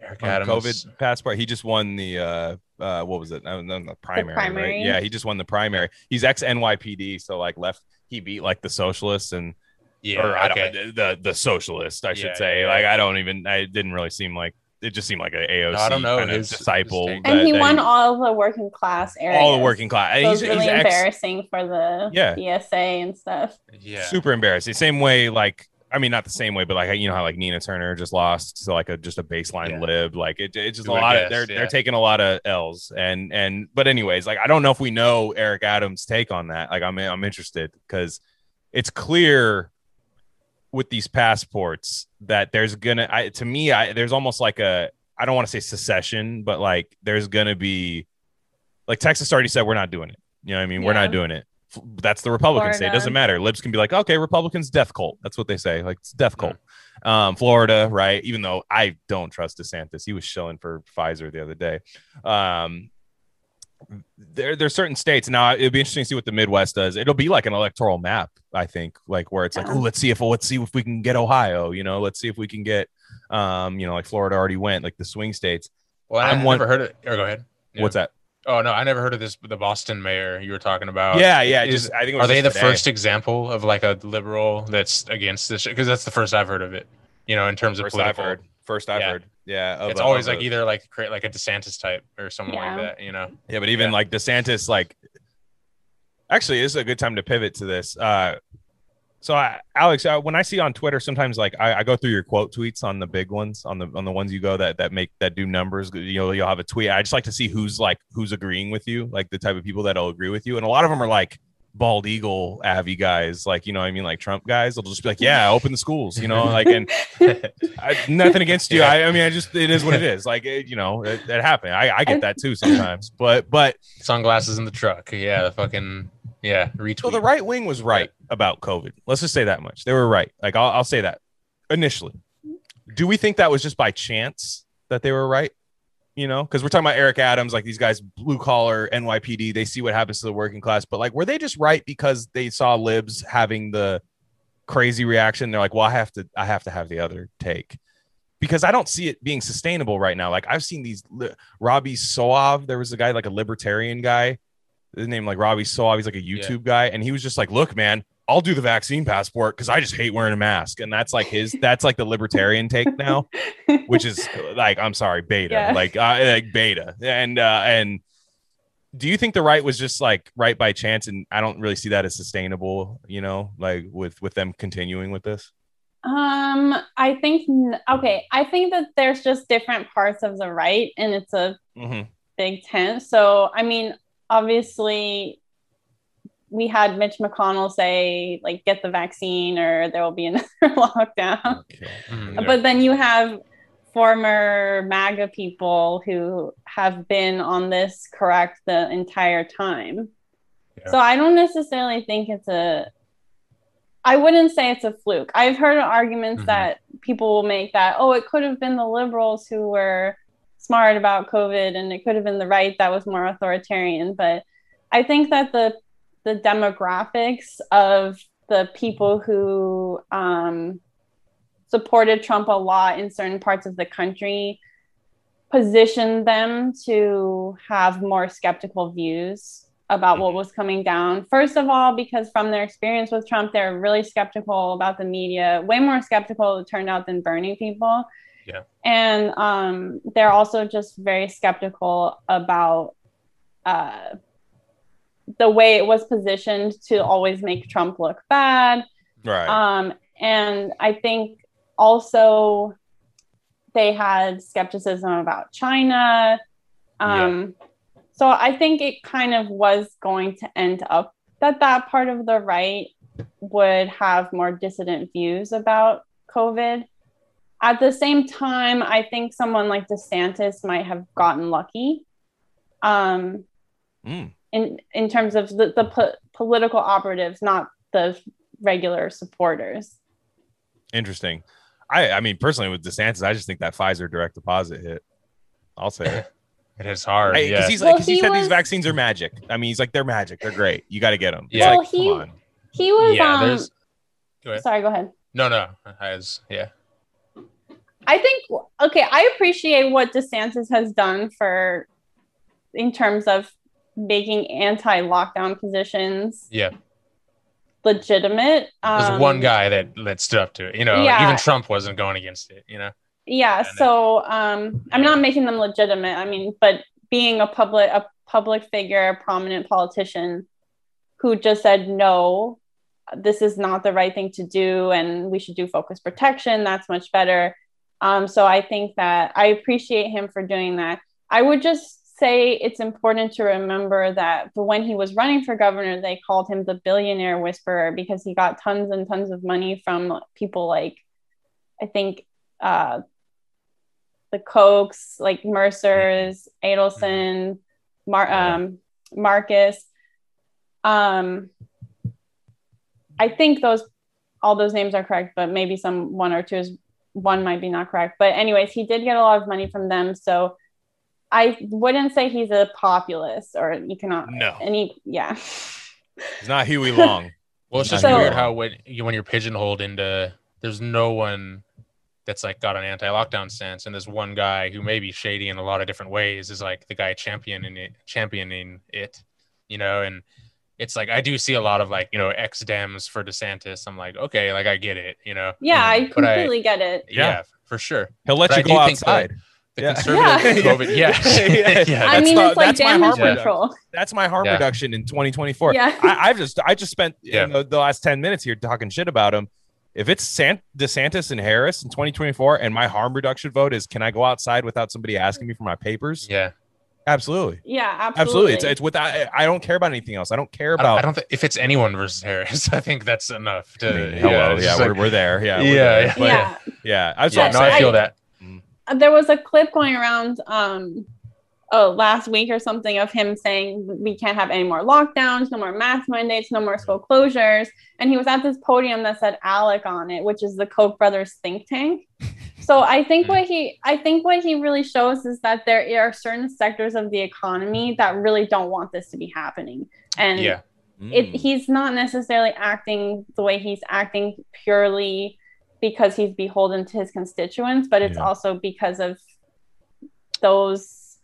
Eric Adams. COVID passport. He just won the uh, uh, what was it? No, no, the primary. right? primary. Yeah, he just won the primary. He's ex NYPD, so like left. He beat like the socialists and Yeah, or I okay. don't, the the socialist, I should say. yeah, Like yeah. I don't even. I didn't really seem like it. Just seemed like an AOC I don't know kind his- his disciple. take. that- and he that won all the working class areas. all the working class. So And it's he's, really he's ex- embarrassing for the Yeah. DSA and stuff. Yeah, super embarrassing. Same way, like I mean, not the same way, but like you know how like Nina Turner just lost to like a just a baseline Yeah. lib. Like it, it's just You a would lot of they're yeah. they're taking a lot of L's and and but anyways, like I don't know if we know Eric Adams' take on that. Like I'm I'm interested because it's clear with these passports that there's gonna I to me I there's almost like a I don't want to say secession, but like there's gonna be like Texas already said we're not doing it. You know what I mean? We're not doing it. F- That's the Republicans say. It doesn't matter. Libs can be like, okay, Republicans death cult. That's what they say. Like it's death cult. Um, Florida, right? Even though I don't trust DeSantis, he was shilling for Pfizer the other day. Um, there, there's certain states now. It'd be interesting to see what the Midwest does. It'll be like an electoral map, I think, like where it's like, oh, let's see if let's see if we can get Ohio. You know, let's see if we can get, um, you know, like Florida already went, like the swing states. Well, I, I'm I one- never heard it. Or go ahead. Yeah. What's that? Oh no, I never heard of this. The Boston mayor you were talking about. yeah, yeah. is- Just I think it was Are they the today. first example of like a liberal that's against this? Because that's the first I've heard of it. You know, in terms of First I've heard. First I've Yeah. heard. Yeah, of It's always of like a- either like create like a DeSantis type or someone Yeah. like that. You know. Yeah, but even Yeah. like DeSantis, like actually, this is a good time to pivot to this. Uh, so, I, Alex, uh, when I see on Twitter, sometimes like I, I go through your quote tweets on the big ones, on the on the ones you go that that make that do numbers. You know, you'll have a tweet. I just like to see who's like who's agreeing with you, like the type of people that'll agree with you, and a lot of them are like bald eagle avi guys like you know what i mean like trump guys they'll just be like yeah open the schools you know like and *laughs* I, nothing against you. I, I mean i just it is what it is like it, you know it, it happened I, I get that too sometimes but but Sunglasses in the truck. Yeah, the fucking yeah. Retweet. So the right wing was right about COVID. Let's just say that much. They were right. Like I'll, I'll say that initially. Do we think that was just by chance that they were right? You know, because we're talking about Eric Adams, like these guys, blue collar NYPD. They see what happens to the working class, but like, were they just right because they saw libs having the crazy reaction? They're like, well, I have to, I have to have the other take because I don't see it being sustainable right now. Like I've seen these li- Robbie Soave. There was a guy like a libertarian guy, his name like Robbie Saw. He's like a YouTube guy, and he was just like, "Look, man, I'll do the vaccine passport because I just hate wearing a mask." And that's like his. *laughs* That's like the libertarian take now, which is *laughs* like, I'm sorry, beta, Yeah. like uh, like beta, and uh, and. Do you think the right was just like right by chance, and I don't really see that as sustainable? You know, like with with them continuing with this. Um, I think okay. I think that there's just different parts of the right, and it's a Mm-hmm. big tent. So, I mean, obviously, we had Mitch McConnell say like, "Get the vaccine, or there will be another *laughs* lockdown." Okay. Mm, But then you have former MAGA people who have been on this correct the entire time. Yeah. So I don't necessarily think it's a. I wouldn't say it's a fluke. I've heard arguments Mhm. that people will make that oh, it could have been the liberals who were smart about COVID, and it could have been the right that was more authoritarian. But I think that the the demographics of the people who um, supported Trump a lot in certain parts of the country positioned them to have more skeptical views about what was coming down. First of all, because from their experience with Trump, they're really skeptical about the media, way more skeptical, it turned out, than Bernie people. Yeah. And um, they're also just very skeptical about uh, the way it was positioned to always make Trump look bad. Right. Um, and I think also they had skepticism about China. Um, So I think it kind of was going to end up that that part of the right would have more dissident views about COVID. At the same time, I think someone like DeSantis might have gotten lucky. Um, Mm. in in terms of the, the po- political operatives, not the regular supporters. Interesting. I I mean personally with DeSantis, I just think that Pfizer direct deposit hit. I'll say it. *laughs* It is hard. Because yeah. he's Well, he, he said these vaccines are magic. I mean, he's like, they're magic. They're great. You got to get them. Yeah. Well, like, he- come on. He was yeah, um Go sorry, go ahead. no, no. I was, yeah. I think okay, I appreciate what DeSantis has done for in terms of making anti-lockdown positions Yeah. legitimate. There's Um, one guy that, that stood up to it. You know, Yeah. even Trump wasn't going against it, you know? Yeah, And- so um I'm not making them legitimate. I mean, but being a public a public figure, a prominent politician who just said no, this is not the right thing to do and we should do focus protection, that's much better. Um so I think that I appreciate him for doing that. I would just say it's important to remember that when he was running for governor, they called him the billionaire whisperer because he got tons and tons of money from people like I think uh the Kochs, like Mercer's, Adelson, Mar- um, Marcus. Um, I think those all those names are correct, but maybe some one or two is one might be not correct. But anyways, he did get a lot of money from them, so I wouldn't say he's a populist or economic. No. Any, yeah, It's not Huey Long. *laughs* Well, it's just So- weird how when you when you're pigeonholed into there's no one that's like got an anti-lockdown stance, and this one guy who may be shady in a lot of different ways is like the guy championing it, championing it, you know, and it's like I do see a lot of like you know ex Dems for DeSantis. I'm like, okay, like I get it, you know. yeah, um, I But I- completely get it. Yeah, Yeah. for sure. He'll let But you I go do think that- outside. The Yeah. conservative Yeah. COVID, *laughs* *laughs* yeah, Yeah. yeah. I that's mean, the- it's like that's my damage harm control. That's my harm Yeah. reduction in 2024. Yeah. I, I've just I just spent Yeah. you know, the last 10 minutes here talking shit about him. If it's Sant- DeSantis and Harris in 2024 and my harm reduction vote is can I go outside without somebody asking me for my papers? yeah. Absolutely. Yeah, absolutely. Absolutely. It's, it's without I, I don't care about anything else. I don't care I don't, about I don't think if it's anyone versus Harris, *laughs* I think that's enough to. I mean, hello. it's Yeah, just we're, like- we're there. Yeah. we're Yeah, there. yeah. But, yeah. yeah. I was yeah, also no, I I- feel that. there was a clip going around um oh last week or something of him saying we can't have any more lockdowns no more mask mandates no more school closures and he was at this podium that said alec on it which is the koch brothers think tank *laughs* so i think what he i think what he really shows is that there are certain sectors of the economy that really don't want this to be happening and Yeah. it, Mm. he's not necessarily acting the way he's acting purely because he's beholden to his constituents, but it's Yeah. also because of those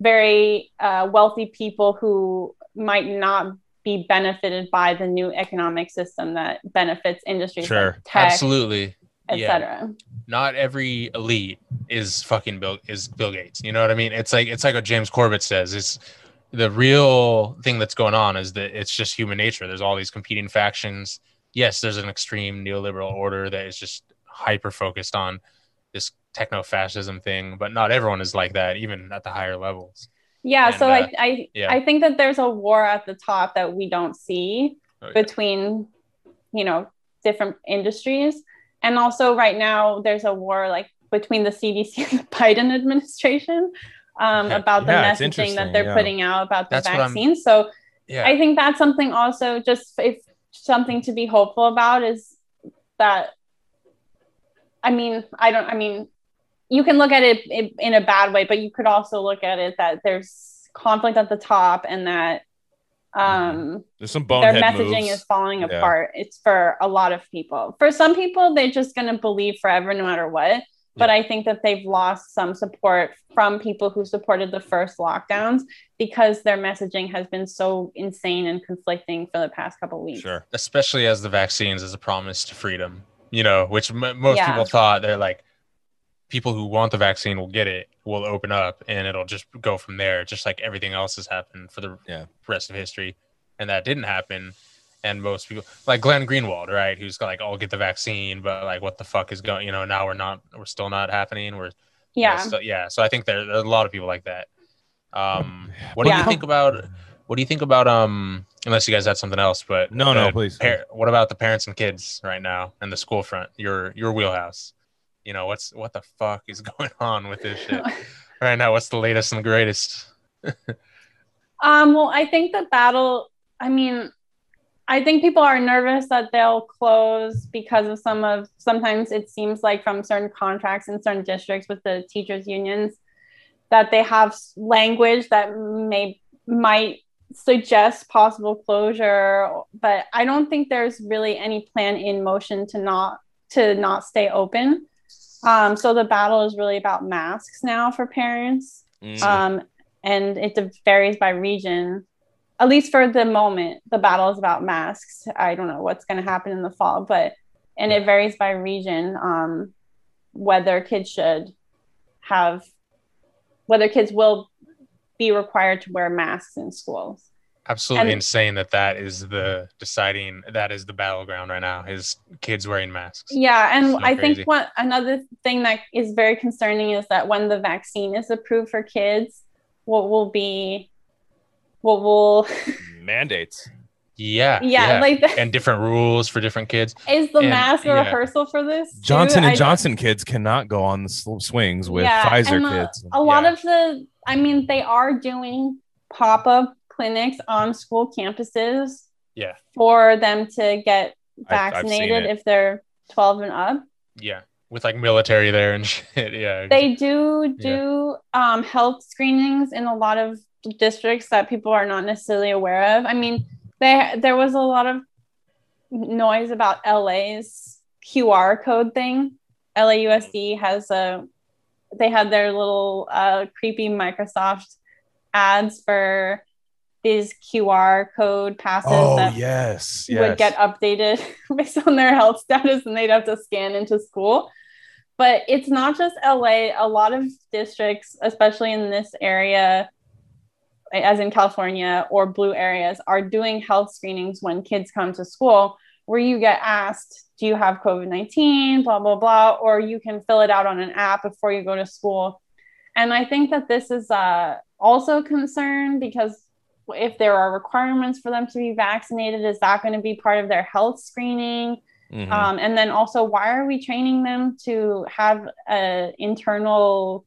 very uh, wealthy people who might not be benefited by the new economic system that benefits industries Sure. like tech, Absolutely. Yeah. etc. Not every elite is fucking Bill is Bill Gates. You know what I mean? It's like it's like what James Corbett says. It's the real thing that's going on is that it's just human nature. There's all these competing factions. Yes, there's an extreme neoliberal order that is just hyper focused on this techno fascism thing, but not everyone is like that, even at the higher levels. Yeah, And, so uh, I I, yeah. I think that there's a war at the top that we don't see Oh, yeah. between you know different industries and also right now there's a war like between the cdc and the *laughs* biden administration um, about the Yeah, messaging that they're yeah. putting out about the That's vaccine so yeah, I think that's something also just if something to be hopeful about is that I mean, I don't I mean, you can look at it in, in a bad way, but you could also look at it that there's conflict at the top and that um There's some their messaging moves. is falling Yeah. apart. It's for a lot of people. For some people, they're just going to believe forever no matter what. But I think that they've lost some support from people who supported the first lockdowns because their messaging has been so insane and conflicting for the past couple weeks. Sure. especially as the vaccines as a promise to freedom. You know, which m- most Yeah. people thought they're like people who want the vaccine will get it, will open up, and it'll just go from there, just like everything else has happened for the Yeah. rest of history. And that didn't happen. And most people, like Glenn Greenwald, right, who's like, "I'll get the vaccine," but like, what the fuck is going? You know, now we're not, we're still not happening. We're Yeah. so, yeah. So I think there, there's a lot of people like that. Um, what do Yeah. you think about? What do you think about? Um, unless you guys had something else, but No, no, the please. par- what about the parents and kids right now and the school front? Your your wheelhouse. You know what's what the fuck is *laughs* going on with this shit *laughs* right now? What's the latest and the greatest? *laughs* Um, well, I think the battle, I mean, I think people are nervous that they'll close because of some of sometimes it seems like from certain contracts in certain districts with the teachers unions that they have language that may might suggest possible closure but i don't think there's really any plan in motion to not to not stay open um, so the battle is really about masks now for parents Mm. um, and it varies by region. At least for the moment, the battle is about masks. I don't know what's going to happen in the fall, but and it varies by region um, whether kids should have whether kids will be required to wear masks in schools. Absolutely And- insane that that is the deciding. That is the battleground right now. Is kids wearing masks? Yeah, and So I crazy. think what another thing that is very concerning is that when the vaccine is approved for kids, what will be what will *laughs* Mandates. Yeah, yeah, like the, and different rules for different kids. *laughs* Is the And- mask a yeah. rehearsal for this? too? Johnson I and don't- Johnson kids cannot go on the sl- swings with Yeah, Pfizer and, uh, kids. A lot Yeah. of the, I mean, they are doing pop up clinics on school campuses Yeah, for them to get vaccinated if they're 12 and up. yeah, with like military there and *laughs* shit. Yeah, They do do um, health screenings in a lot of districts that people are not necessarily aware of. I mean, there there was a lot of noise about LA's QR code thing. LAUSD has a they had their little uh, creepy Microsoft ads for these QR code passes Oh that yes, yes. would get updated *laughs* based on their health status and they'd have to scan into school. But it's not just LA, a lot of districts, especially in this area, as in California or blue areas, are doing health screenings when kids come to school where you get asked, Do you have COVID 19? Blah, blah, blah. Or you can fill it out on an app before you go to school. And I think that this is uh, also a concern because if there are requirements for them to be vaccinated, is that going to be part of their health screening? Mhm. Um, and then also, why are we training them to have an internal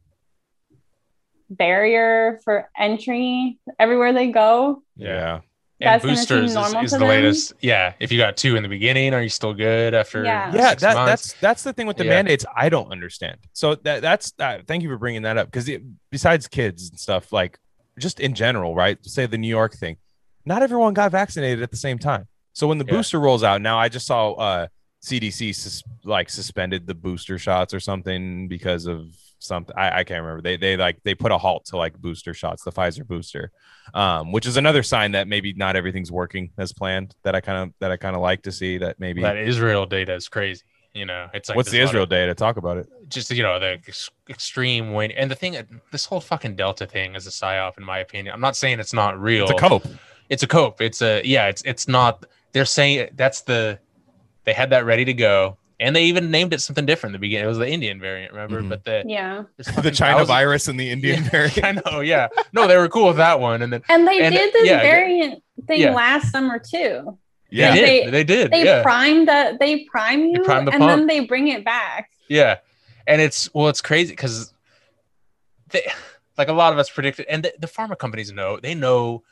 barrier for entry everywhere they go? yeah. and that's gonna boosters is, is the them? latest. Yeah, if you got two in the beginning, are you still good after? Yeah. yeah that, that's that's the thing with the Yeah. mandates i don't understand so that that's uh, thank you for bringing that up because besides kids and stuff like just in general right say the new york thing not everyone got vaccinated at the same time so when the Yeah. booster rolls out now i just saw uh cdc sus- like suspended the booster shots or something because of something I, I can't remember they they like they put a halt to like booster shots the pfizer booster um which is another sign that maybe not everything's working as planned that i kind of that i kind of like to see that maybe that Israel data is crazy. You know, it's like what's the there's a lot israel of- data talk about it Just you know the ex- extreme wind and the thing. This whole fucking Delta thing is a psyop, in my opinion. I'm not saying it's not real. it's a cope It's a cope. It's a yeah. It's it's not. They're saying that's the. They had that ready to go, and they even named it something different. in The beginning it was the Indian variant, remember? Mhm. But the Yeah. the China thousands- virus and the Indian Yeah, *laughs* variant. I know, yeah. No, they were cool with that one, and then And they And, did this yeah, yeah. variant thing Yeah. last summer too. Yeah, they They- did. They, did. They yeah. prime the they prime you prime the and then they bring it back. Yeah, and it's well, it's crazy because they, like a lot of us predicted, and the, the pharma companies know they know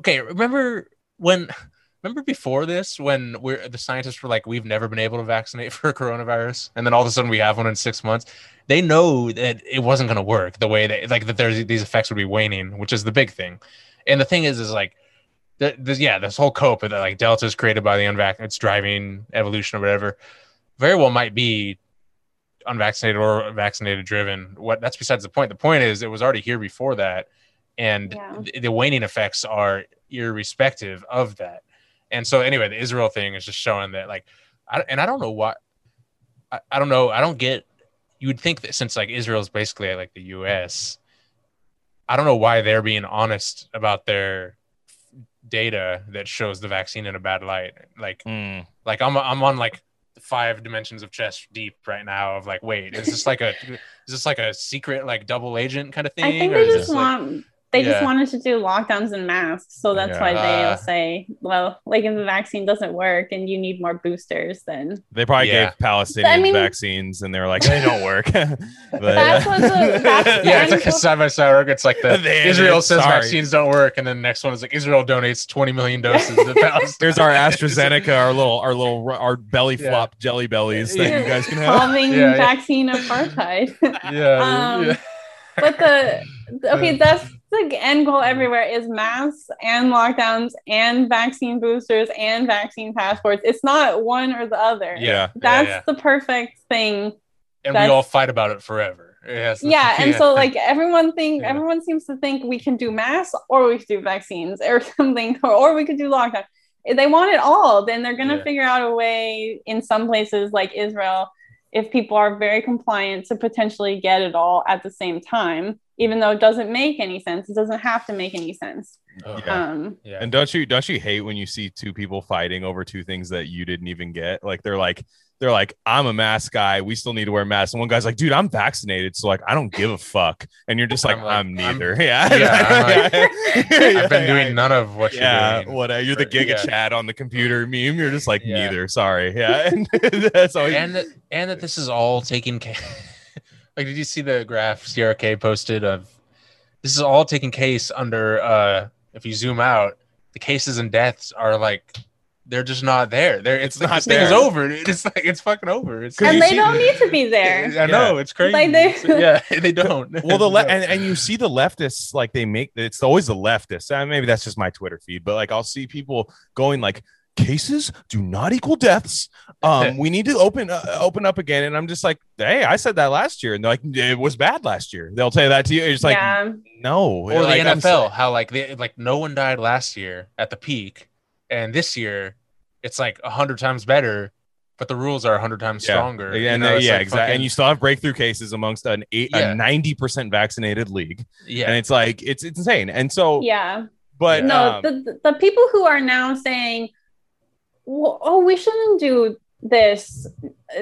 okay, remember when remember before this when we're the scientists were like we've never been able to vaccinate *laughs* for coronavirus and then all of a sudden we have one in six months they know that it wasn't going to work the way that like that there's these effects would be waning which is the big thing and the thing is is like the, yeah this whole cope that like delta is created by the unvaccinated it's driving evolution or whatever very well might be unvaccinated or vaccinated driven what that's besides the point the point is it was already here before that and Yeah. the, the waning effects are irrespective of that and so anyway, the Israel thing is just showing that like, I, and I don't know what, I, I don't know. I don't get. You would think that since like Israel is basically like the U.S., I don't know why they're being honest about their data that shows the vaccine in a bad light. Like, Mm. like I'm I'm on like five dimensions of chess deep right now of like, wait, is this like a is this like a secret like double agent kind of thing? I think or they is just this, like- want they Yeah. just wanted to do lockdowns and masks, so that's Yeah. why they'll say, well, like if the vaccine doesn't work and you need more boosters, then They probably Yeah. gave Palestinians I mean- vaccines, and they were like, they don't work. *laughs* but, That's what *laughs* the- that's- yeah, it's like a side by side. It's like the They- Israel says sorry. vaccines don't work, and then the next one is like Israel donates 20 million doses to *laughs* Palestine. Here's our AstraZeneca, our little, our little, our belly Yeah. flop jelly bellies that you guys can have. solving Yeah, yeah. vaccine apartheid. yeah, Um, yeah. but the okay, that's the end goal mm. everywhere is masks and lockdowns and vaccine boosters and vaccine passports. It's not one or the other. Yeah. That's yeah. the perfect thing. and we all fight about it forever. Yes. Yeah, *laughs* and so like everyone think Yeah. everyone seems to think we can do masks or we could do vaccines or *laughs* something or, or we could do lockdown. If they want it all, then they're gonna Yeah. figure out a way in some places like Israel, if people are very compliant to potentially get it all at the same time, even though it doesn't make any sense. It doesn't have to make any sense. Oh, Yeah. Um yeah. And don't you don't you hate when you see two people fighting over two things that you didn't even get? Like they're like they're like I'm a mask guy. We still need to wear masks. And one guy's like, dude, I'm vaccinated, so like I don't give a fuck. And you're just like, *laughs* I'm I'm, like, I'm- neither. *laughs* yeah, Yeah, *laughs* Yeah, I've been doing none of what you're Yeah, doing. what you're the For- Giga yeah. Chat on the computer meme. You're just like Yeah. neither. Sorry, yeah. And that's all. and that and that this is all taking ca- like did you see the graph CRK posted of this is all taking case under uh if you zoom out the cases and deaths are like they're just not there. They're it's, It's like not this thing is over. *laughs* It's like it's fucking over. It's and they see *laughs* don't need to be there. *laughs* I know it's crazy. Like they- So, yeah, they don't. well the le- and, and you see the leftists like they make it's always the leftists uh, maybe that's just my twitter feed but like i'll see people going like cases do not equal deaths. Um *laughs* we need to open uh, open up again. And i'm just like hey i said that last year. And they're like it was bad last year. They'll tell you that to you. It's like yeah. no. Or Like, the NFL, how like they, like no one died last year at the peak, and this year it's like a hundred times better, but the rules are a hundred times Yeah. stronger. and You uh, know, yeah like exactly and you still have breakthrough cases amongst an eight Yeah. a 90% vaccinated league. Yeah, and it's like it's, it's insane. And so Yeah. but no um, the, the the people who are now saying "Well, oh we shouldn't do this.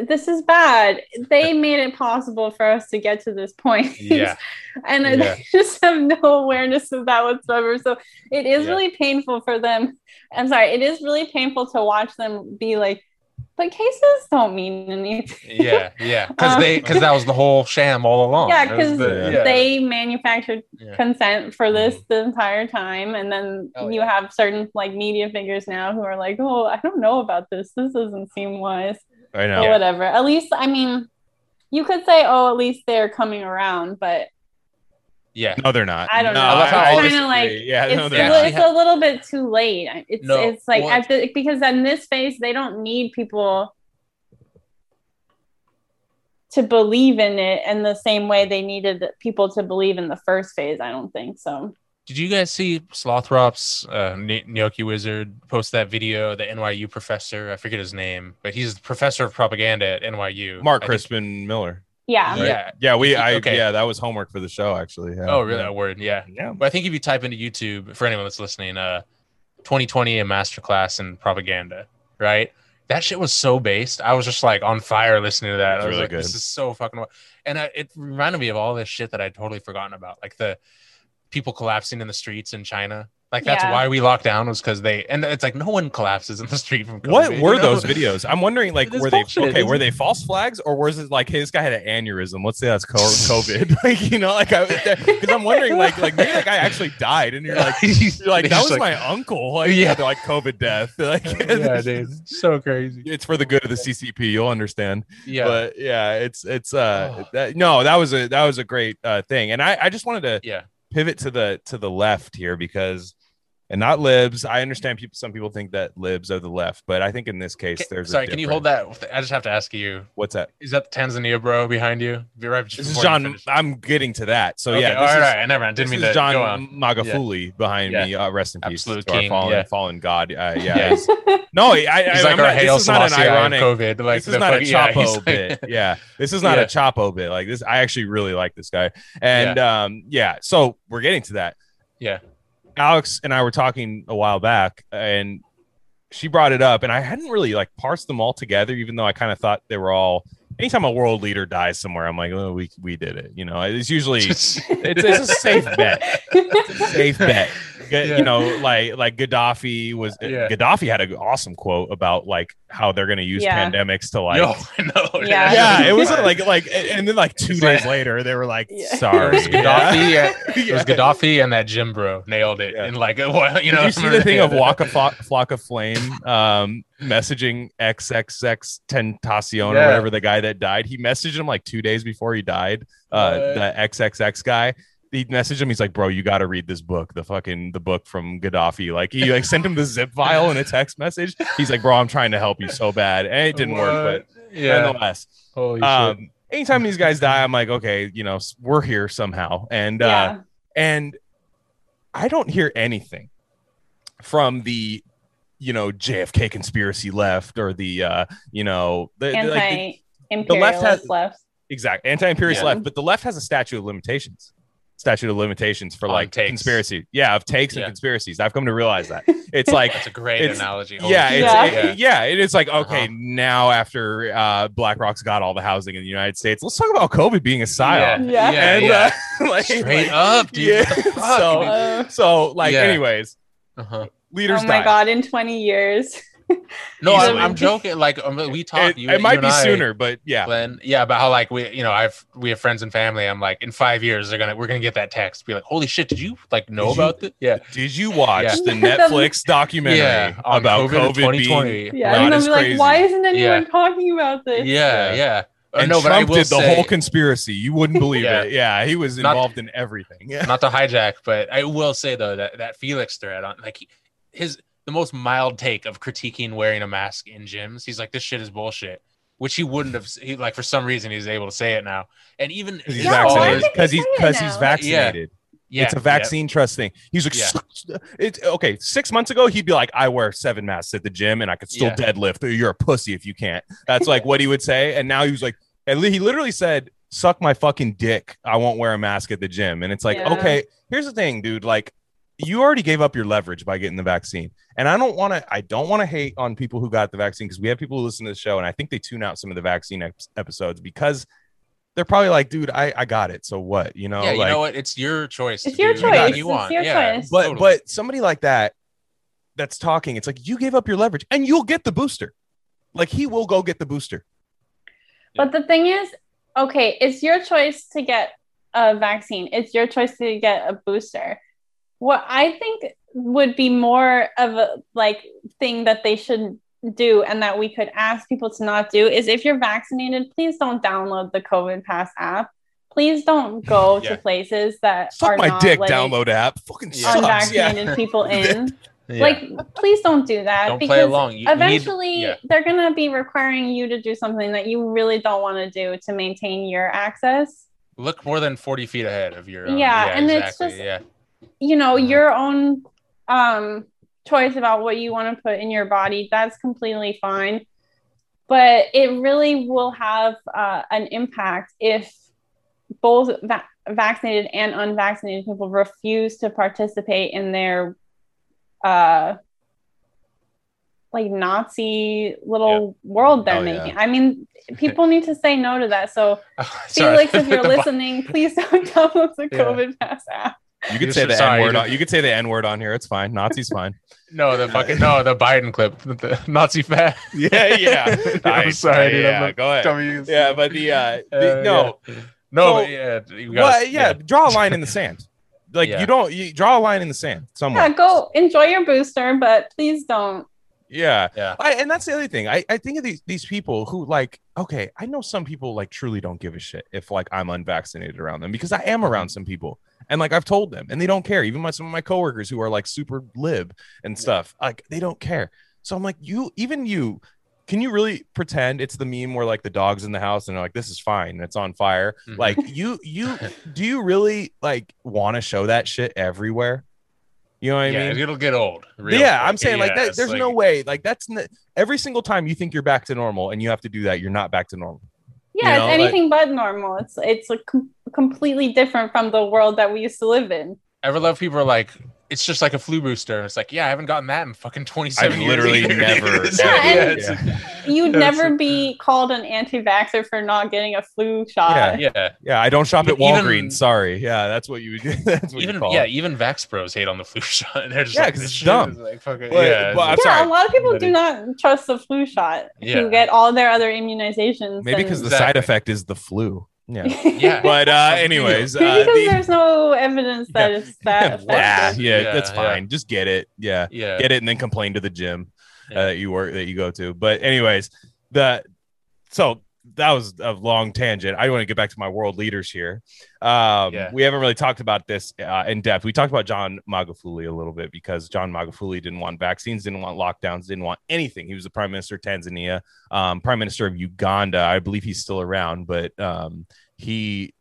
This is bad. They made it possible for us to get to this point. *laughs* Yeah. and Yeah. they *laughs* just have no awareness of that whatsoever. So it is Yeah. really painful for them. I'm sorry. It is really painful to watch them be like but cases don't mean anything yeah, yeah, because Um, they because that was the whole sham all along. yeah because the- Yeah. they manufactured Yeah. consent for this Mhm. the entire time and then Oh, you yeah. have certain like media figures now who are like oh i don't know about this this doesn't seem wise i know or whatever at least i mean you could say oh at least they're coming around but yeah, no they're not I don't No, know. I It's kinda kinda like- yeah it's, no a they're li- not. it's a little bit too late it's No, it's like well, at the, because in this phase they don't need people to believe in it in the same way they needed people to believe in the first phase i don't think so Did you guys see Slothrop's uh, N- Gnocchi Wizard post that video? The NYU professor, I forget his name, but he's the professor of propaganda at NYU. mark I think- crispin miller yeah right? Yeah. yeah we i Okay. yeah that was homework for the show actually yeah. Oh, really? That word? Yeah. yeah But I think if you type into YouTube, for anyone that's listening, uh, 2020 a masterclass in propaganda, right? That shit was so based. I was just like on fire listening to that. It's I was really like, good. this is so fucking. wa- And I, it reminded me of all this shit that I'd totally forgotten about, like the people collapsing in the streets in China. Like that's Yeah. why we locked down was because they and it's like no one collapses in the street from COVID. What you were know? those videos? I'm wondering, like, were they bullshit, okay? Were it? they false flags, or was it like, hey, this guy had an aneurysm? Let's say that's COVID. *laughs* like, you know, like, because I'm wondering, like, like maybe that guy actually died, and you're like, *laughs* you're like that was like- my uncle. Like, Yeah. yeah, they're like COVID death. *laughs* Like, yeah, dude, so crazy. it's for the good of the CCP. You'll understand. Yeah, But yeah, it's it's uh Oh. that, no, that was a that was a great uh thing, and I I just wanted to yeah. pivot to the to the left here because and not libs i understand people some people think that libs are the left but i think in this case Ca- there's a Sorry, can you hold that? I just have to ask you. what's that Is that the Tanzania bro behind you? Be right. this is john i'm getting to that so Okay, yeah all this right, is, all right. Never mind. Didn't mean to go on. magufuli behind me uh, rest in peace Absolute king, fallen yeah. fallen god uh, yeah, Yeah. no i, I He's I'm like not, this is not an ironic COVID. Like this is not a fuck- yeah, Chapo bit. Yeah, this is not Yeah. a Chapo bit. Like this, I actually really like this guy. And um, yeah, so we're getting to that. Yeah. Alex and I were talking a while back, and she brought it up, and I hadn't really like parsed them all together, even though I kind of thought they were all. Anytime a world leader dies somewhere, I'm like, oh, we we did it. You know, it's usually *laughs* it's, it's a safe bet. Safe bet. G- Yeah. You know, like like Gaddafi was. Yeah. Gaddafi had an awesome quote about like how they're going to use Yeah. pandemics to like Yo, *laughs* I know. Yeah. yeah, it was Fine. like like, and then like two It's days like- later, they were like, Yeah. It was Gaddafi. Yeah. *laughs* yeah. It was Gaddafi and that Jim bro nailed it. Yeah. And like, *laughs* well, you know, Did you see the thing of Waka Flock, Flock of Flame um, messaging XXX Tentacion or whatever the guy that died? He messaged him like two days before he died. Uh, What? the XXX guy. He messaged him. He's like, "Bro, you got to read this book. The fucking the book from Gaddafi." Like he like sent him the zip *laughs* file in a text message. He's like, "Bro, I'm trying to help you so bad," and it didn't work. But yeah. nonetheless, Holy shit. um, anytime these guys die, I'm like, okay, you know, we're here somehow, and uh, and I don't hear anything from the you know JFK conspiracy left or the uh, you know the, the- like the- Anti-imperialist has- left. exactly anti-imperialist Yeah. left, but the left has a statute of limitations. Statute of limitations for like takes. conspiracy, yeah, of takes Yeah. and conspiracies. I've come to realize that *laughs* it's like it's a great it's- analogy. Holy yeah, it's, Yeah. it- yeah, it is like okay, Uh-huh. now after uh, BlackRock's got all the housing in the United States, let's talk about COVID being a psyop. Yeah. yeah, and yeah. uh, *laughs* like, Straight like, up, dude. yeah. What the *laughs* fuck? So- Uh, so like, Yeah. anyways, Uh-huh. leaders oh my die. god! In 20 years. *laughs* No, I'm, I'm joking. Like um, we talked. It, you, it might you be I, sooner, but yeah, Glenn. Yeah, about how like we, you know, I've we have friends and family. I'm like, in five years, they're gonna we're gonna get that text. Be like, holy shit, did you like know Did you- about this? Yeah, Did you watch Yeah. the Netflix *laughs* documentary yeah, about COVID, COVID, 2020. Yeah, and they'll as be like, crazy? why isn't anyone Yeah. talking about this? Yeah, Yeah. yeah. Uh, and no, but I Trump will did the say, whole conspiracy. You wouldn't *laughs* believe Yeah. it. Yeah, he was Not- involved in everything. Yeah. not to hijack, but I will say though that that Felix thread on like he- his the most mild take of critiquing wearing a mask in gyms. He's like, this shit is bullshit, which he wouldn't have. He, like for some reason he's able to say it now, and even Because he's his Yeah, why followers- did vaccinated. Because he's because he's vaccinated. Yeah, it's a vaccine trust thing. He's like, Yeah. it's okay. Six months ago, he'd be like, I wear seven masks at the gym and I could still Yeah. deadlift. You're a pussy if you can't. That's like what he would say. And now he was like, and he literally said, suck my fucking dick. I won't wear a mask at the gym. And it's like, Yeah. okay, here's the thing, dude. Like, you already gave up your leverage by getting the vaccine. And I don't want to, I don't want to hate on people who got the vaccine because we have people who listen to the show and I think they tune out some of the vaccine ep- episodes because they're probably like, dude, I, I got it. So what? You know, yeah, you like, know what? It's your choice. It's your choice. what It's You want. your yeah, choice. but totally. but somebody like that that's talking it's like you gave up your leverage and you'll get the booster like he will go get the booster But the thing is, okay, it's your choice to get a vaccine. It's your choice to get a booster. What I think would be more of a like thing that they should do and that we could ask people to not do is if you're vaccinated, please don't download the COVID Pass app. Please don't go *laughs* Yeah. to places that fuck are my not dick letting download app fucking Yeah. sucks unvaccinated yeah. *laughs* people *laughs* in. Yeah. Like, please don't do that don't because play along. You, you need- eventually yeah. they're going to be requiring you to do something that you really don't want to do to maintain your access look more than forty feet ahead of your. Own. Yeah, and it's just- yeah, you know Mhm. your own um choice about what you want to put in your body that's completely fine but it really will have uh, an impact if both va- vaccinated and unvaccinated people refuse to participate in their uh like nazi little world they're Oh, yeah. making i mean *laughs* people need to say no to that so *laughs* Sorry. felix if you're *laughs* listening please don't download the Yeah. covid pass app You could say the sorry, N word. you On, you could say the N word on here. It's fine. Nazi's fine. *laughs* No, the fucking no, the Biden clip, the Nazi fat. *laughs* yeah, yeah. *laughs* I'm Nice. sorry, dude. Yeah, I'm not go ahead. telling you- Yeah, but the uh, the, Uh, no, yeah. no, So- but yeah, you well, gotta, yeah, draw a line in the sand. Like Yeah. you don't you draw a line in the sand somewhere. Yeah, go enjoy your booster, but please don't. Yeah. yeah. I, and that's the other thing. I, I think of these these people who like, okay, I know some people like truly don't give a shit if like I'm unvaccinated around them because I am around some people. And like I've told them and they don't care. Even my some of my coworkers who are like super lib and stuff, like they don't care. So I'm like, you even you, can you really pretend it's the meme where like the dog's in the house and they're like, this is fine, and it's on fire? Mhm. Like you you do you really like want to show that shit everywhere? You know what I mean? it'll get old. yeah, quick. I'm saying like Yeah, that. There's no way. Like that's n- every single time you think you're back to normal and you have to do that, you're not back to normal. Yeah, You know, it's anything but normal. It's it's a com- completely different from the world that we used to live in. ever love people are like, it's just like a flu booster. It's like, yeah, I haven't gotten that in fucking 27 I've years. literally either. never- *laughs* It's Yeah, like, You'd Yeah, never be called an anti-vaxxer for not getting a flu shot. yeah. Yeah, yeah. I don't shop at Even- Walgreens. Sorry. Yeah, that's what you would do. *laughs* That's what Even you call yeah, it. even Vax Bros hate on the flu *laughs* shot. They're just Yeah, like, 'cause this it's dumb. is Like, fucking, But- yeah, but I'm Yeah, sorry. a lot of people do not trust the flu shot Yeah. to get all their other immunizations. Maybe and- because the Exactly. side effect is the flu. Yeah. Yeah. *laughs* But uh anyways, uh, because the- there's no evidence that *laughs* Yeah. it's that yeah, yeah, Yeah, that's yeah. fine. Just get it. Yeah. yeah. Get it and then complain to the gym Yeah. uh, that you work that you go to. But anyways, the so that was a long tangent. I want to get back to my world leaders here. Um, Yeah. We haven't really talked about this uh, in depth. We talked about John Magufuli a little bit because John Magufuli didn't want vaccines, didn't want lockdowns, didn't want anything. He was the prime minister of Tanzania, um, prime minister of Uganda. I believe he's still around, but um, he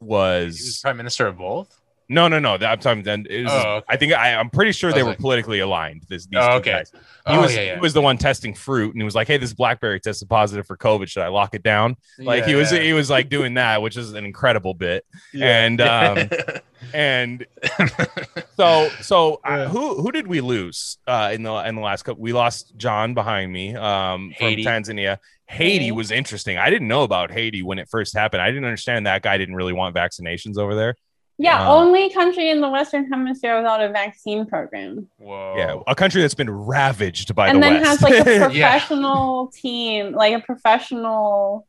was, He was prime minister of both. No, no, no. That, I'm talking. Then it was, Oh, okay. I think I, I'm pretty sure they were like- politically aligned. This, these Oh, okay. guys. He oh was yeah, yeah. he was the one testing fruit, and he was like, "Hey, this BlackBerry tested positive for COVID. Should I lock it down?" Like he was Yeah. he was like doing that, which is an incredible bit. *laughs* Yeah. And um, *laughs* and so so uh, Yeah. who who did we lose uh, in the in the last couple? We lost John behind me um, from Tanzania. Haiti. was interesting. I didn't know about Haiti when it first happened. I didn't understand that guy didn't really want vaccinations over there. Yeah, Uh, only country in the Western Hemisphere without a vaccine program. Whoa. Yeah, a country that's been ravaged by and the then West. has like a *laughs* Yeah. professional team, like a professional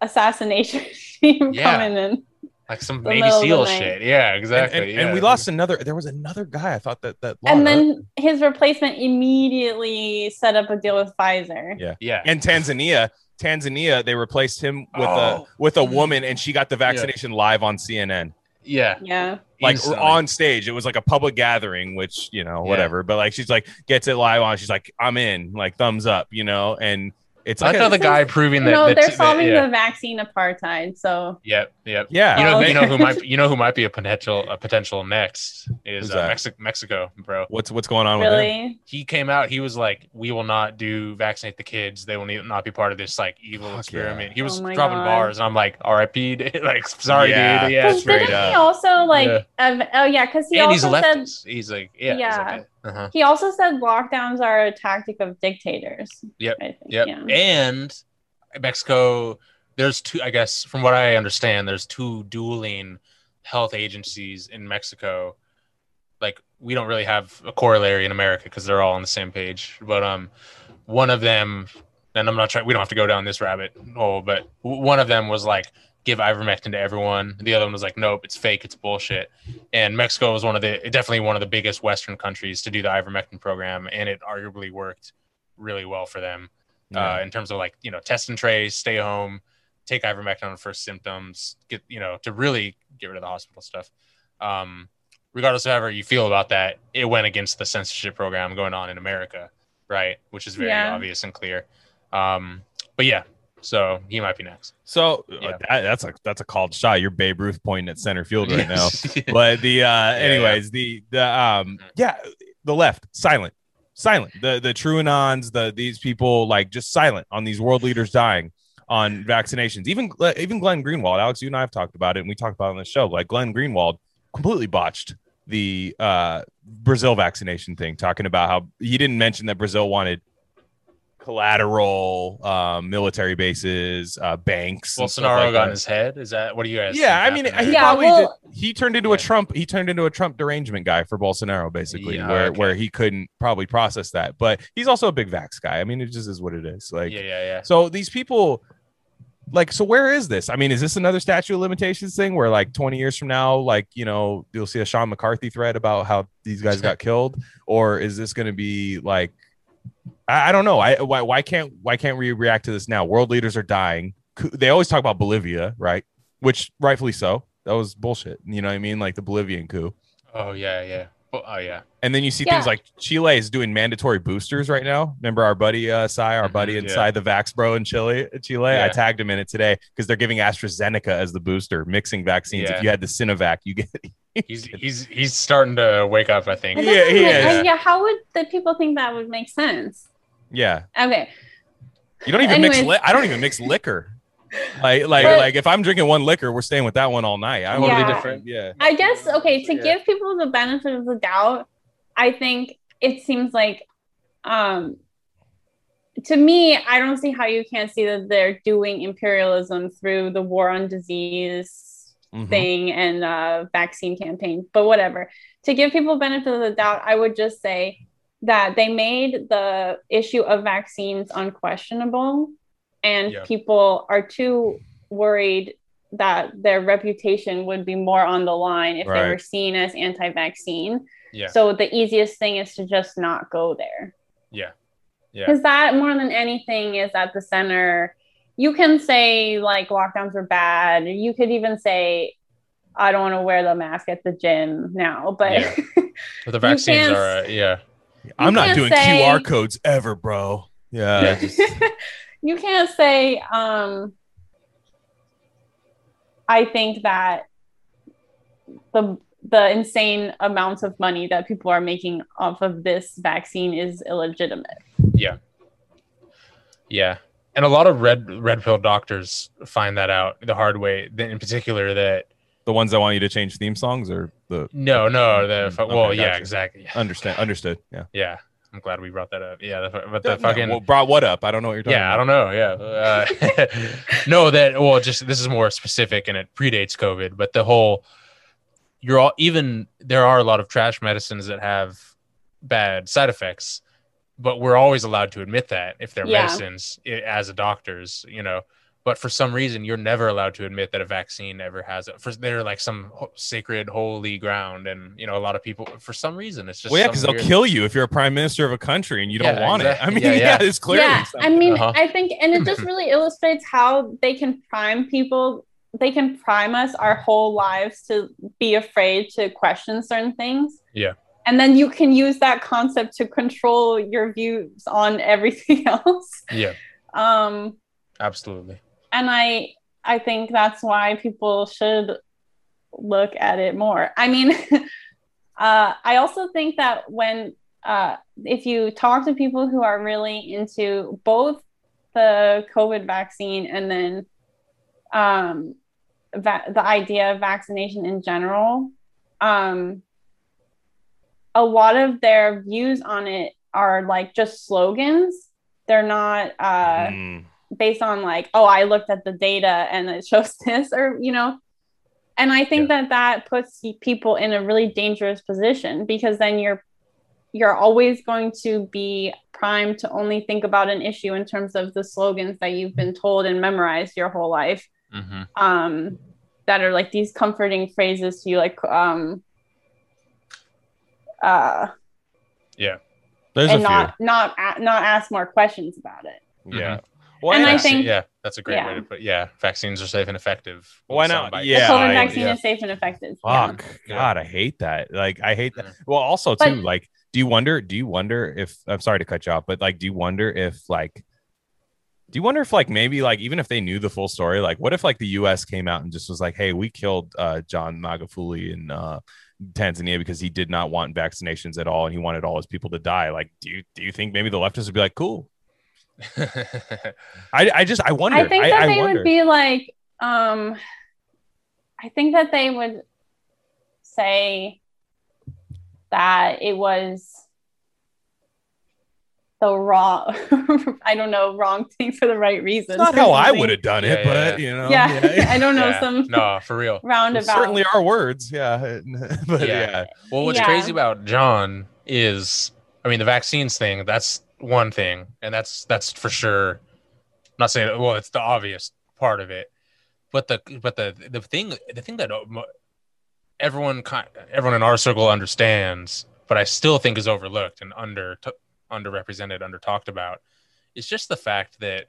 assassination *laughs* team Yeah. coming in. Like some Navy middle of the SEAL shit. Yeah, exactly. and, yeah. and we lost another. There was another guy. I thought that that. And lost- then his replacement immediately set up a deal with Pfizer. Yeah. Yeah. and Tanzania, Tanzania, they replaced him with a Oh. with a woman, and she got the vaccination live on CNN, Yeah. Yeah. like Instantly. on stage. It was like a public gathering, which you know, whatever. But like, she's like gets it live on. She's like, I'm in, like thumbs up, you know, and it's I like, like a- how the guy proving that. no, that- they're that- solving yeah. the vaccine apartheid. So Yep. Yep. yeah, You know, Oh, you know who might you know who might be a potential a potential next is Who's uh, that? Mexi- Mexico, bro. what's what's going on with him? really, He came out. He was like, "We will not do vaccinate the kids. They will not be part of this like evil Fuck experiment." yeah. He was Oh dropping God. bars, and I'm like, "R.I.P. *laughs* dude." like, sorry, Yeah. dude. Yeah, because straight didn't he also like? Yeah. ev- oh yeah, because he and also a said leftist. He's like, yeah, he's Yeah. like, uh-huh. he also said lockdowns are a tactic of dictators. Yep, think, Yep. Yeah. And Mexico, there's two, I guess, from what I understand, there's two dueling health agencies in Mexico. Like, we don't really have a corollary in America because they're all on the same page. But um, one of them, and I'm not trying, we don't have to go down this rabbit hole, but one of them was like, give ivermectin to everyone. The other one was like, nope, it's fake, it's bullshit. And Mexico was one of the, definitely one of the biggest Western countries to do the ivermectin program, and it arguably worked really well for them uh, in terms of like you know test and trace, stay home, take ivermectin on the first symptoms, get you know to really get rid of the hospital stuff. Um, regardless of however you feel about that, it went against the censorship program going on in America, right? Which is very Yeah. obvious and clear. Um, but yeah, so he might be next. So uh, that, that's a that's a called shot. You're Babe Ruth pointing at center field right now. *laughs* But the uh yeah. anyways the the um Mhm. yeah the left silent silent the the truanons the these people like just silent on these world leaders dying on vaccinations even even glenn greenwald alex you and i have talked about it and we talked about it on the show like glenn greenwald completely botched the uh brazil vaccination thing talking about how he didn't mention that brazil wanted collateral, um, military bases, uh, banks. and stuff Bolsonaro like got in that. his head. Is that what do you guys? Yeah, I mean, he? Yeah, probably well- did, he turned into a Trump. He turned into a Trump derangement guy for Bolsonaro, basically, Yeah, where okay. where he couldn't probably process that. But he's also a big vax guy. I mean, it just is what it is. Like, yeah, yeah, yeah. so these people, like, so where is this? I mean, is this another statute of limitations thing where, like, 20 years from now, like, you know, you'll see a Sean McCarthy thread about how these guys got killed, or is this going to be like, I, I don't know. I why why can't why can't we react to this now? World leaders are dying. They always talk about Bolivia, right? Which rightfully so. That was bullshit. You know what I mean? Like the Bolivian coup. Oh yeah, yeah. Oh, oh yeah. And then you see Yeah. things like Chile is doing mandatory boosters right now. Remember our buddy uh Sai, our Mhm, buddy yeah. inside the Vax Bro in Chile, Chile. I tagged him in it today because they're giving AstraZeneca as the booster, mixing vaccines. Yeah. If you had the Sinovac, you get *laughs* He's he's he's starting to wake up. I think. Yeah, he make- is. yeah. How would the people think that would make sense? yeah. Okay. You don't even mix. Anyways. Li- I don't even mix liquor. Like like But- like if I'm drinking one liquor, we're staying with that one all night. I don't Totally yeah. different. Yeah. I guess okay to Yeah. give people the benefit of the doubt. I think it seems like, um, to me, I don't see how you can't see that they're doing imperialism through the war on disease Mhm. thing and uh, vaccine campaign. But whatever. To give people benefit of the doubt, I would just say that they made the issue of vaccines unquestionable, and Yeah. people are too worried that their reputation would be more on the line if they were seen as anti-vaccine. Yeah. So the easiest thing is to just not go there. Yeah. Yeah. Because that more than anything is at the center. You can say like lockdowns are bad. You could even say, I don't want to wear the mask at the gym now. But Yeah. *laughs* But the vaccines are. Uh, yeah. I'm not can't doing say- QR codes ever, bro. Yeah. Yeah. just- *laughs* you can't say um I think that the the insane amounts of money that people are making off of this vaccine is illegitimate. Yeah. Yeah. And a lot of red red pill doctors find that out the hard way. Then In particular, that the ones that want you to change theme songs or the no, no, the Mm, well, okay, yeah, gotcha. exactly. Understand understood. Yeah. yeah. I'm glad we brought that up. Yeah, but the fucking well, brought what up? I don't know what you're talking yeah, I don't know. Yeah, uh, *laughs* no, that well, just this is more specific and it predates COVID, but the whole you're all even there are a lot of trash medicines that have bad side effects, but we're always allowed to admit that if they're Yeah. medicines i- as a doctors, you know. But for some reason, you're never allowed to admit that a vaccine ever has it. For they're like some sacred, holy ground, and you know, a lot of people for some reason it's just Well, yeah, some because they'll kill you if you're a prime minister of a country and you don't Yeah, want it. I mean, Yeah, yeah, yeah. it's clear yeah, I mean, Uh-huh. I think, and it just *laughs* really illustrates how they can prime people. They can prime us our whole lives to be afraid to question certain things. Yeah. And then you can use that concept to control your views on *laughs* everything else. Yeah, Um, absolutely. And I I think that's why people should look at it more. I mean, *laughs* uh, I also think that when uh, if you talk to people who are really into both the COVID vaccine and then um, va- the idea of vaccination in general, um, a lot of their views on it are like just slogans. They're not. Uh, Mm. Based on like oh i looked at the data and it shows *laughs* this or you know and i think that that puts people in a really dangerous position because then you're you're always going to be primed to only think about an issue in terms of the slogans that you've been told and memorized your whole life hmm um that are like these comforting phrases to you like um uh yeah There's and a not not a- not ask more questions about it few. Yeah. Mhm. Why And I think- yeah, that's a great way to put. Yeah, vaccines are safe and effective. Why not? Soundbite. Yeah, the covid I- vaccine yeah. is safe and effective Fuck. Yeah. God, I hate that. Like, I hate that. Well, also But- too, like, do you wonder? Do you wonder if? I'm sorry to cut you off, but like, do you wonder if like, do you wonder if like maybe like even if they knew the full story, like, what if like the U.S. came out and just was like, hey, we killed uh, John Magufuli in uh, Tanzania because he did not want vaccinations at all and he wanted all his people to die. Like, do you do you think maybe the leftists would be like, cool? *laughs* I I just I wonder. I think that I they wonder. would be like, um, I think that they would say that it was the wrong *laughs* I don't know wrong thing for the right reason. It's not how I would have done it, Yeah, but yeah, you know, Yeah, *laughs* I don't know Yeah. some No, for real. roundabout. certainly are words. Yeah, but Yeah. yeah, Well, what's Yeah. crazy about John is, I mean, the vaccines thing. That's one thing, and that's that's for sure. I'm not saying well, it's the obvious part of it, but the but the the thing the thing that uh, everyone ki- everyone in our circle understands, but I still think is overlooked and under underrepresented, under talked about, is just the fact that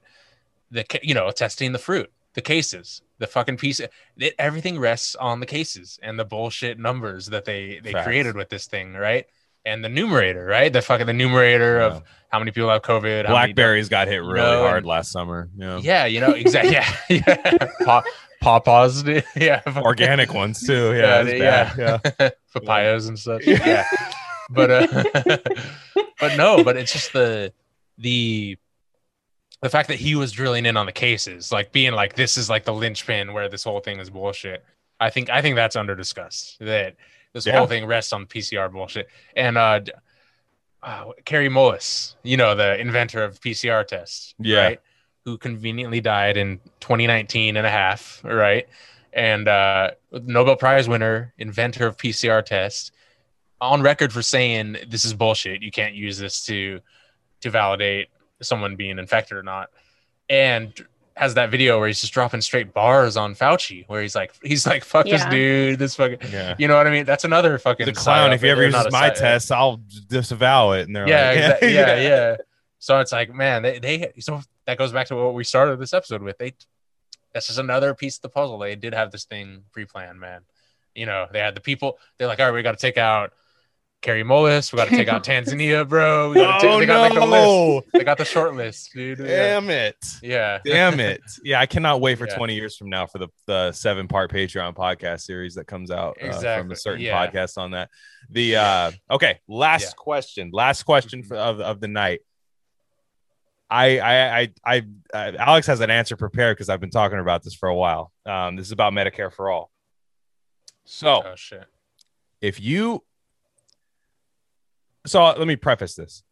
the you know testing the fruit, the cases, the fucking piece, it, everything rests on the cases and the bullshit numbers that they they Facts. created with this thing, right? And the numerator, right? The fucking the numerator Yeah. of how many people have COVID. how many don't. Blackberries got hit really know, hard and- last summer. Yeah, Yeah, you know exactly. *laughs* Yeah, yeah. Paw, pawpaws. *laughs* Yeah, organic ones too. Yeah, Yeah, bad. yeah. papayas *laughs* and such. Yeah, but uh, but no, but it's just the the the fact that he was drilling in on the cases, like being like this is like the linchpin where this whole thing is bullshit. I think I think that's under discussed that this Yeah. whole thing rests on PCR bullshit. And uh, uh Kary Mullis, you know, the inventor of PCR tests, Yeah. right? Who conveniently died in 2019 and a half, right? And uh Nobel Prize winner, inventor of PCR tests, on record for saying this is bullshit. You can't use this to to validate someone being infected or not. And has that video where he's just dropping straight bars on Fauci, where he's like, he's like, fuck this dude, this fucking, yeah. you know what I mean? That's another fucking The clown. If he ever or uses my test, I'll disavow it. And they're yeah, like, *laughs* exactly. yeah, yeah. So it's like, man, they, they so that goes back to what we started this episode with. They that's just another piece of the puzzle. They did have this thing pre-planned, man. You know, they had the people. They're like, all right, we got to take out Kary Mullis. We got to take out *laughs* Tanzania, bro. We gotta take, Oh they got to make the list. no! They got the short list, dude. Yeah. Damn it! yeah. Damn it! *laughs* Yeah, I cannot wait for Yeah. 20 years from now for the the seven part Patreon podcast series that comes out uh, from a certain yeah. podcast on that. The uh okay, last Yeah. question, last question for, of of the night. I I I, I uh, Alex has an answer prepared because I've been talking about this for a while. Um, this is about Medicare for all. So Oh shit. if you so let me preface this.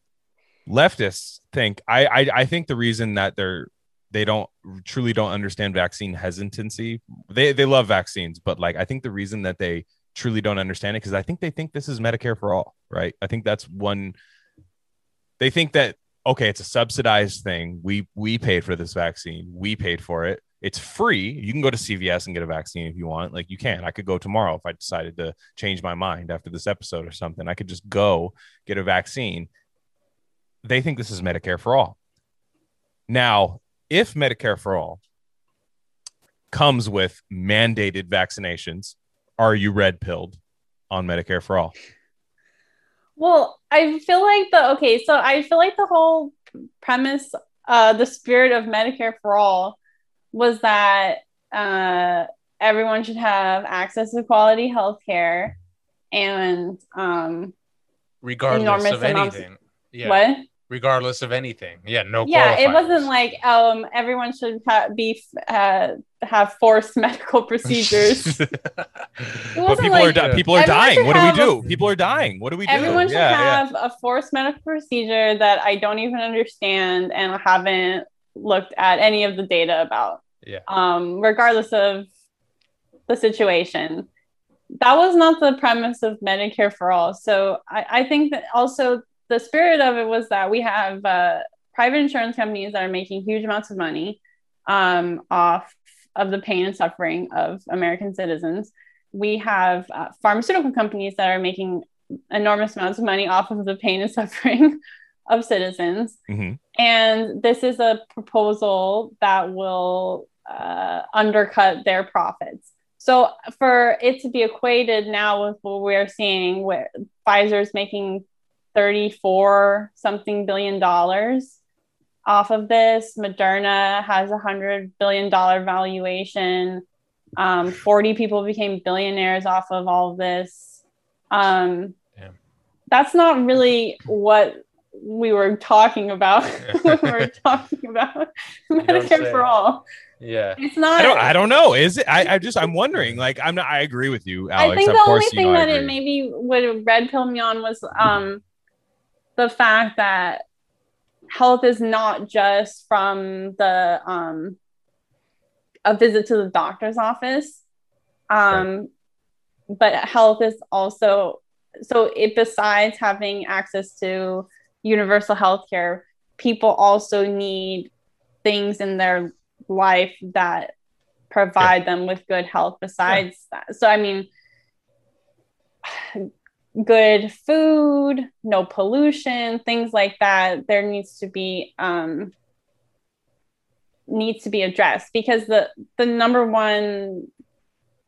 Leftists think I, I i think the reason that they're they don't truly don't understand vaccine hesitancy they they love vaccines but like i think the reason that they truly don't understand it because i think they think this is medicare for all right? I think that's one they think that okay it's a subsidized thing. We we paid for this vaccine. We paid for it it's free. You can go to cvs and get a vaccine if you want. Like you can. I could go tomorrow if i decided to change my mind after this episode or something. I could just go get a vaccine. They think this is medicare for all. Now if medicare for all comes with mandated vaccinations are you red pilled on medicare for all? Well, I feel like the okay, so I feel like the whole premise, uh, the spirit of Medicare for all was that uh, everyone should have access to quality health care and um, Regardless of anything. Yeah. what? Regardless of anything. Yeah. No. Yeah, it wasn't like um, everyone should ha- be uh, have forced *laughs* medical procedures. *laughs* But people are like di- people are dying what do we do a- people are dying what do we do Everyone should yeah, yeah. have a forced medical procedure that I don't even understand and haven't looked at any of the data about. Yeah. Um, regardless of the situation. That was not the premise of Medicare for all. So I, I think that also the spirit of it was that we have uh, private insurance companies that are making huge amounts of money um, off of the pain and suffering of American citizens. We have uh, pharmaceutical companies that are making enormous amounts of money off of the pain and *laughs* suffering of citizens. Mhm. And this is a proposal that will uh, undercut their profits. So, for it to be equated now with what we're seeing, where Pfizer's making 34 something billion dollars off of this, Moderna has a $100 billion valuation. Um, 40 people became billionaires off of all of this. Um, Damn. that's not really what we were talking about when *laughs* we were talking about *laughs* Medicare for all. Yeah. It's not. I don't. I don't know. Is it? I, I just. I'm *laughs* wondering. Like, I'm not. I agree with you, Alex. I think of the course, only you thing know, that it maybe would red pill me on was um the fact that health is not just from the um, a visit to the doctor's office, um, but health is also so it besides having access to universal health care, people also need things in their life that provide yeah. them with good health besides yeah. that. So I mean good food, no pollution, things like that, there needs to be um, needs to be addressed because the the number one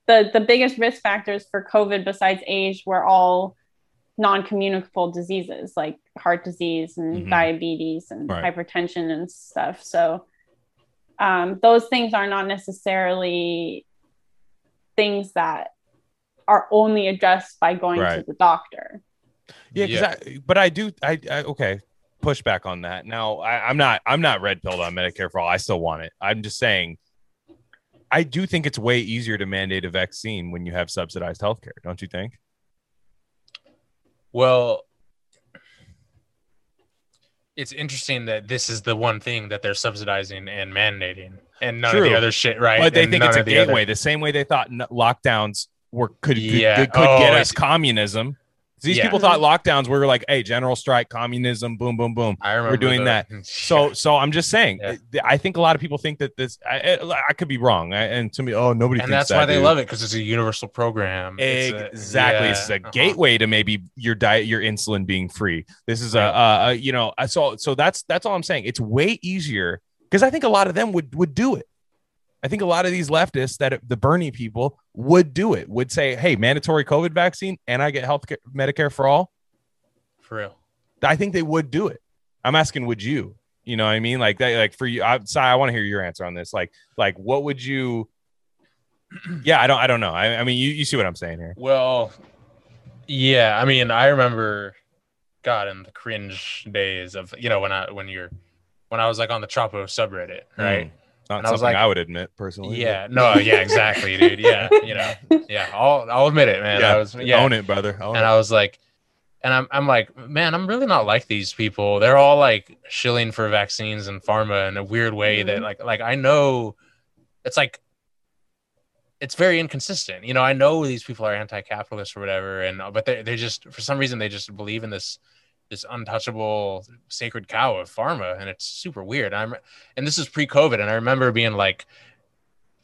the the biggest risk factors for COVID besides age were all non-communicable diseases like heart disease and mm-hmm. diabetes and right. hypertension and stuff. So um, those things are not necessarily things that are only addressed by going right. to the doctor. Yeah, yeah. I, but I do. I, I okay. Push back on that. Now, I, I'm not. I'm not red pilled on Medicare for all. I still want it. I'm just saying. I do think it's way easier to mandate a vaccine when you have subsidized healthcare. Don't you think? Well, it's interesting that this is the one thing that they're subsidizing and mandating, and none True. of the other shit, right? But they and think it's a the gateway, other... the same way they thought lockdowns were could yeah. could, could oh, get us communism. These yeah. people thought lockdowns were like, hey, general strike, communism, boom, boom, boom. I remember we're doing the, that. *laughs* So, so I'm just saying. Yeah. I think a lot of people think that this. I, I could be wrong, and to me, oh, nobody. And that's that, why they love it because it's a universal program. Exactly, it's a, it's a uh-huh. gateway to maybe your diet, your insulin being free. This is a, a, a you know, so so that's that's all I'm saying. It's way easier because I think a lot of them would would do it. I think a lot of these leftists that the Bernie people would do it, would say, hey, mandatory COVID vaccine and I get health care, Medicare for all. For real. I think they would do it. I'm asking, would you? You know what I mean? Like that, like for you, I, I want to hear your answer on this. Like, like what would you? *clears throat* Yeah, I don't, I don't know. I, I mean, you, you see what I'm saying here. Well, yeah, I mean, I remember, God, in the cringe days of you know when I when you're when I was like on the Chapo subreddit, right? Mm not and something I, like, I would admit personally. Yeah, no, yeah, exactly, dude. Yeah, *laughs* you know, yeah, I'll I'll admit it, man. Yeah, I was yeah. own it, brother. Own and it. I was like, and I'm I'm like, man, I'm really not like these people. They're all like shilling for vaccines and pharma in a weird way mm-hmm. that like like I know it's like it's very inconsistent. You know, I know these people are anti-capitalist or whatever, and but they they just for some reason they just believe in this this untouchable sacred cow of pharma and it's super weird. I'm and this is pre-covid and i remember being like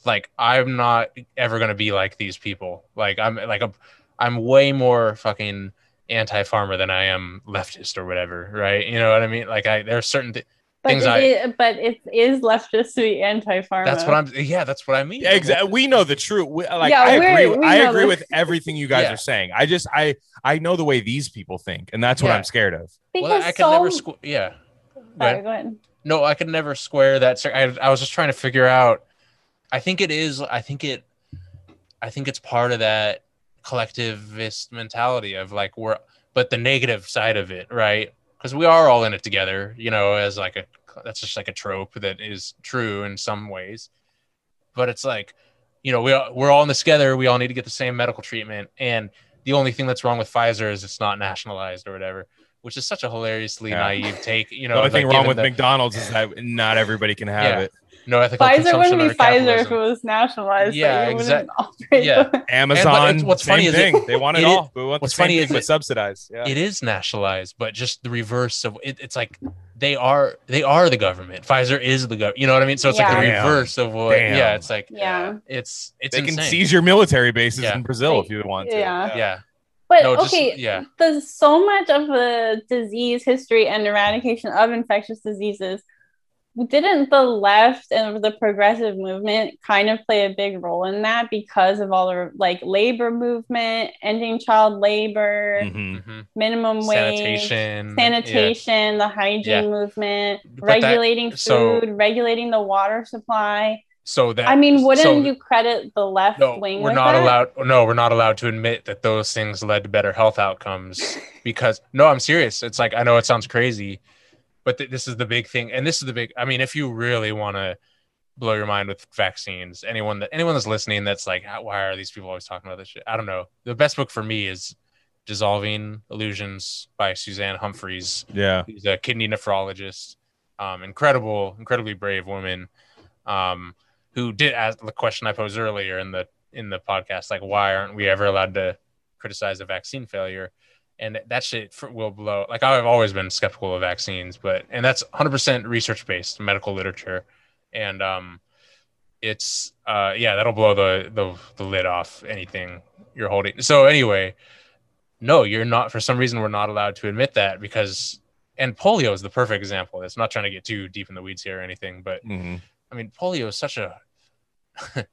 like i'm not ever going to be like these people. Like i'm like a, i'm way more fucking anti-pharma than i am leftist or whatever right? You know what i mean? Like i there are certain th- but things it, I, but it is leftist to be anti-pharma. That's what I'm. Yeah, that's what I mean. Yeah, exactly. We know the truth. We, like yeah, I agree. I agree with *laughs* everything you guys yeah. are saying. I just I I know the way these people think, and that's what yeah. I'm scared of. Because well, I could so... never. Squ- yeah. Sorry, go ahead. No, I could never square that. I I was just trying to figure out. I think it is. I think it. I think it's part of that collectivist mentality of like we're, but the negative side of it, right? Because we are all in it together, you know, as like a that's just like a trope that is true in some ways. But it's like, you know, we we're all in this together. We all need to get the same medical treatment, and the only thing that's wrong with Pfizer is it's not nationalized or whatever, which is such a hilariously yeah. naive take. You know, the only like, thing wrong with the, McDonald's is that not everybody can have yeah. it no ethical Pfizer wouldn't be Pfizer if it was nationalized. Yeah, exactly. Yeah, Amazon. And, what's funny thing. is it, they want it, *laughs* it all. We want what's funny is it, subsidized. Yeah. It is nationalized, but just the reverse of it, it's like they are they are the government. Pfizer is the government. You know what I mean? So it's yeah. like the reverse of what. Damn. Yeah, it's like yeah, it's it's they insane. can seize your military bases yeah. in Brazil if you want to. Yeah, yeah. But no, okay, just, yeah. There's so much of the disease history and eradication of infectious diseases didn't the left and the progressive movement kind of play a big role in that because of all the like labor movement, ending child labor, mm-hmm. mm-hmm. minimum wage, sanitation, sanitation, yeah. the hygiene yeah. movement, but regulating that, so, food, regulating the water supply. So that I mean, wouldn't so, you credit the left no, wing? We're not that? allowed. No, we're not allowed to admit that those things led to better health outcomes *laughs* because no, I'm serious. It's like I know it sounds crazy but th- this is the big thing and this is the big i mean if you really want to blow your mind with vaccines anyone that anyone that's listening that's like why are these people always talking about this shit i don't know the best book for me is dissolving illusions by suzanne Humphries. yeah she's a kidney nephrologist um, incredible, incredibly brave woman, um, who did ask the question I posed earlier in the in the podcast, like why aren't we ever allowed to criticize a vaccine failure? And that shit for, will blow. Like I've always been skeptical of vaccines, but and that's 100% research based medical literature, and um, it's uh, yeah, that'll blow the the the lid off anything you're holding. So anyway, no, you're not. For some reason, we're not allowed to admit that because and polio is the perfect example. It's not trying to get too deep in the weeds here or anything, but Mhm. I mean, polio is such a *laughs*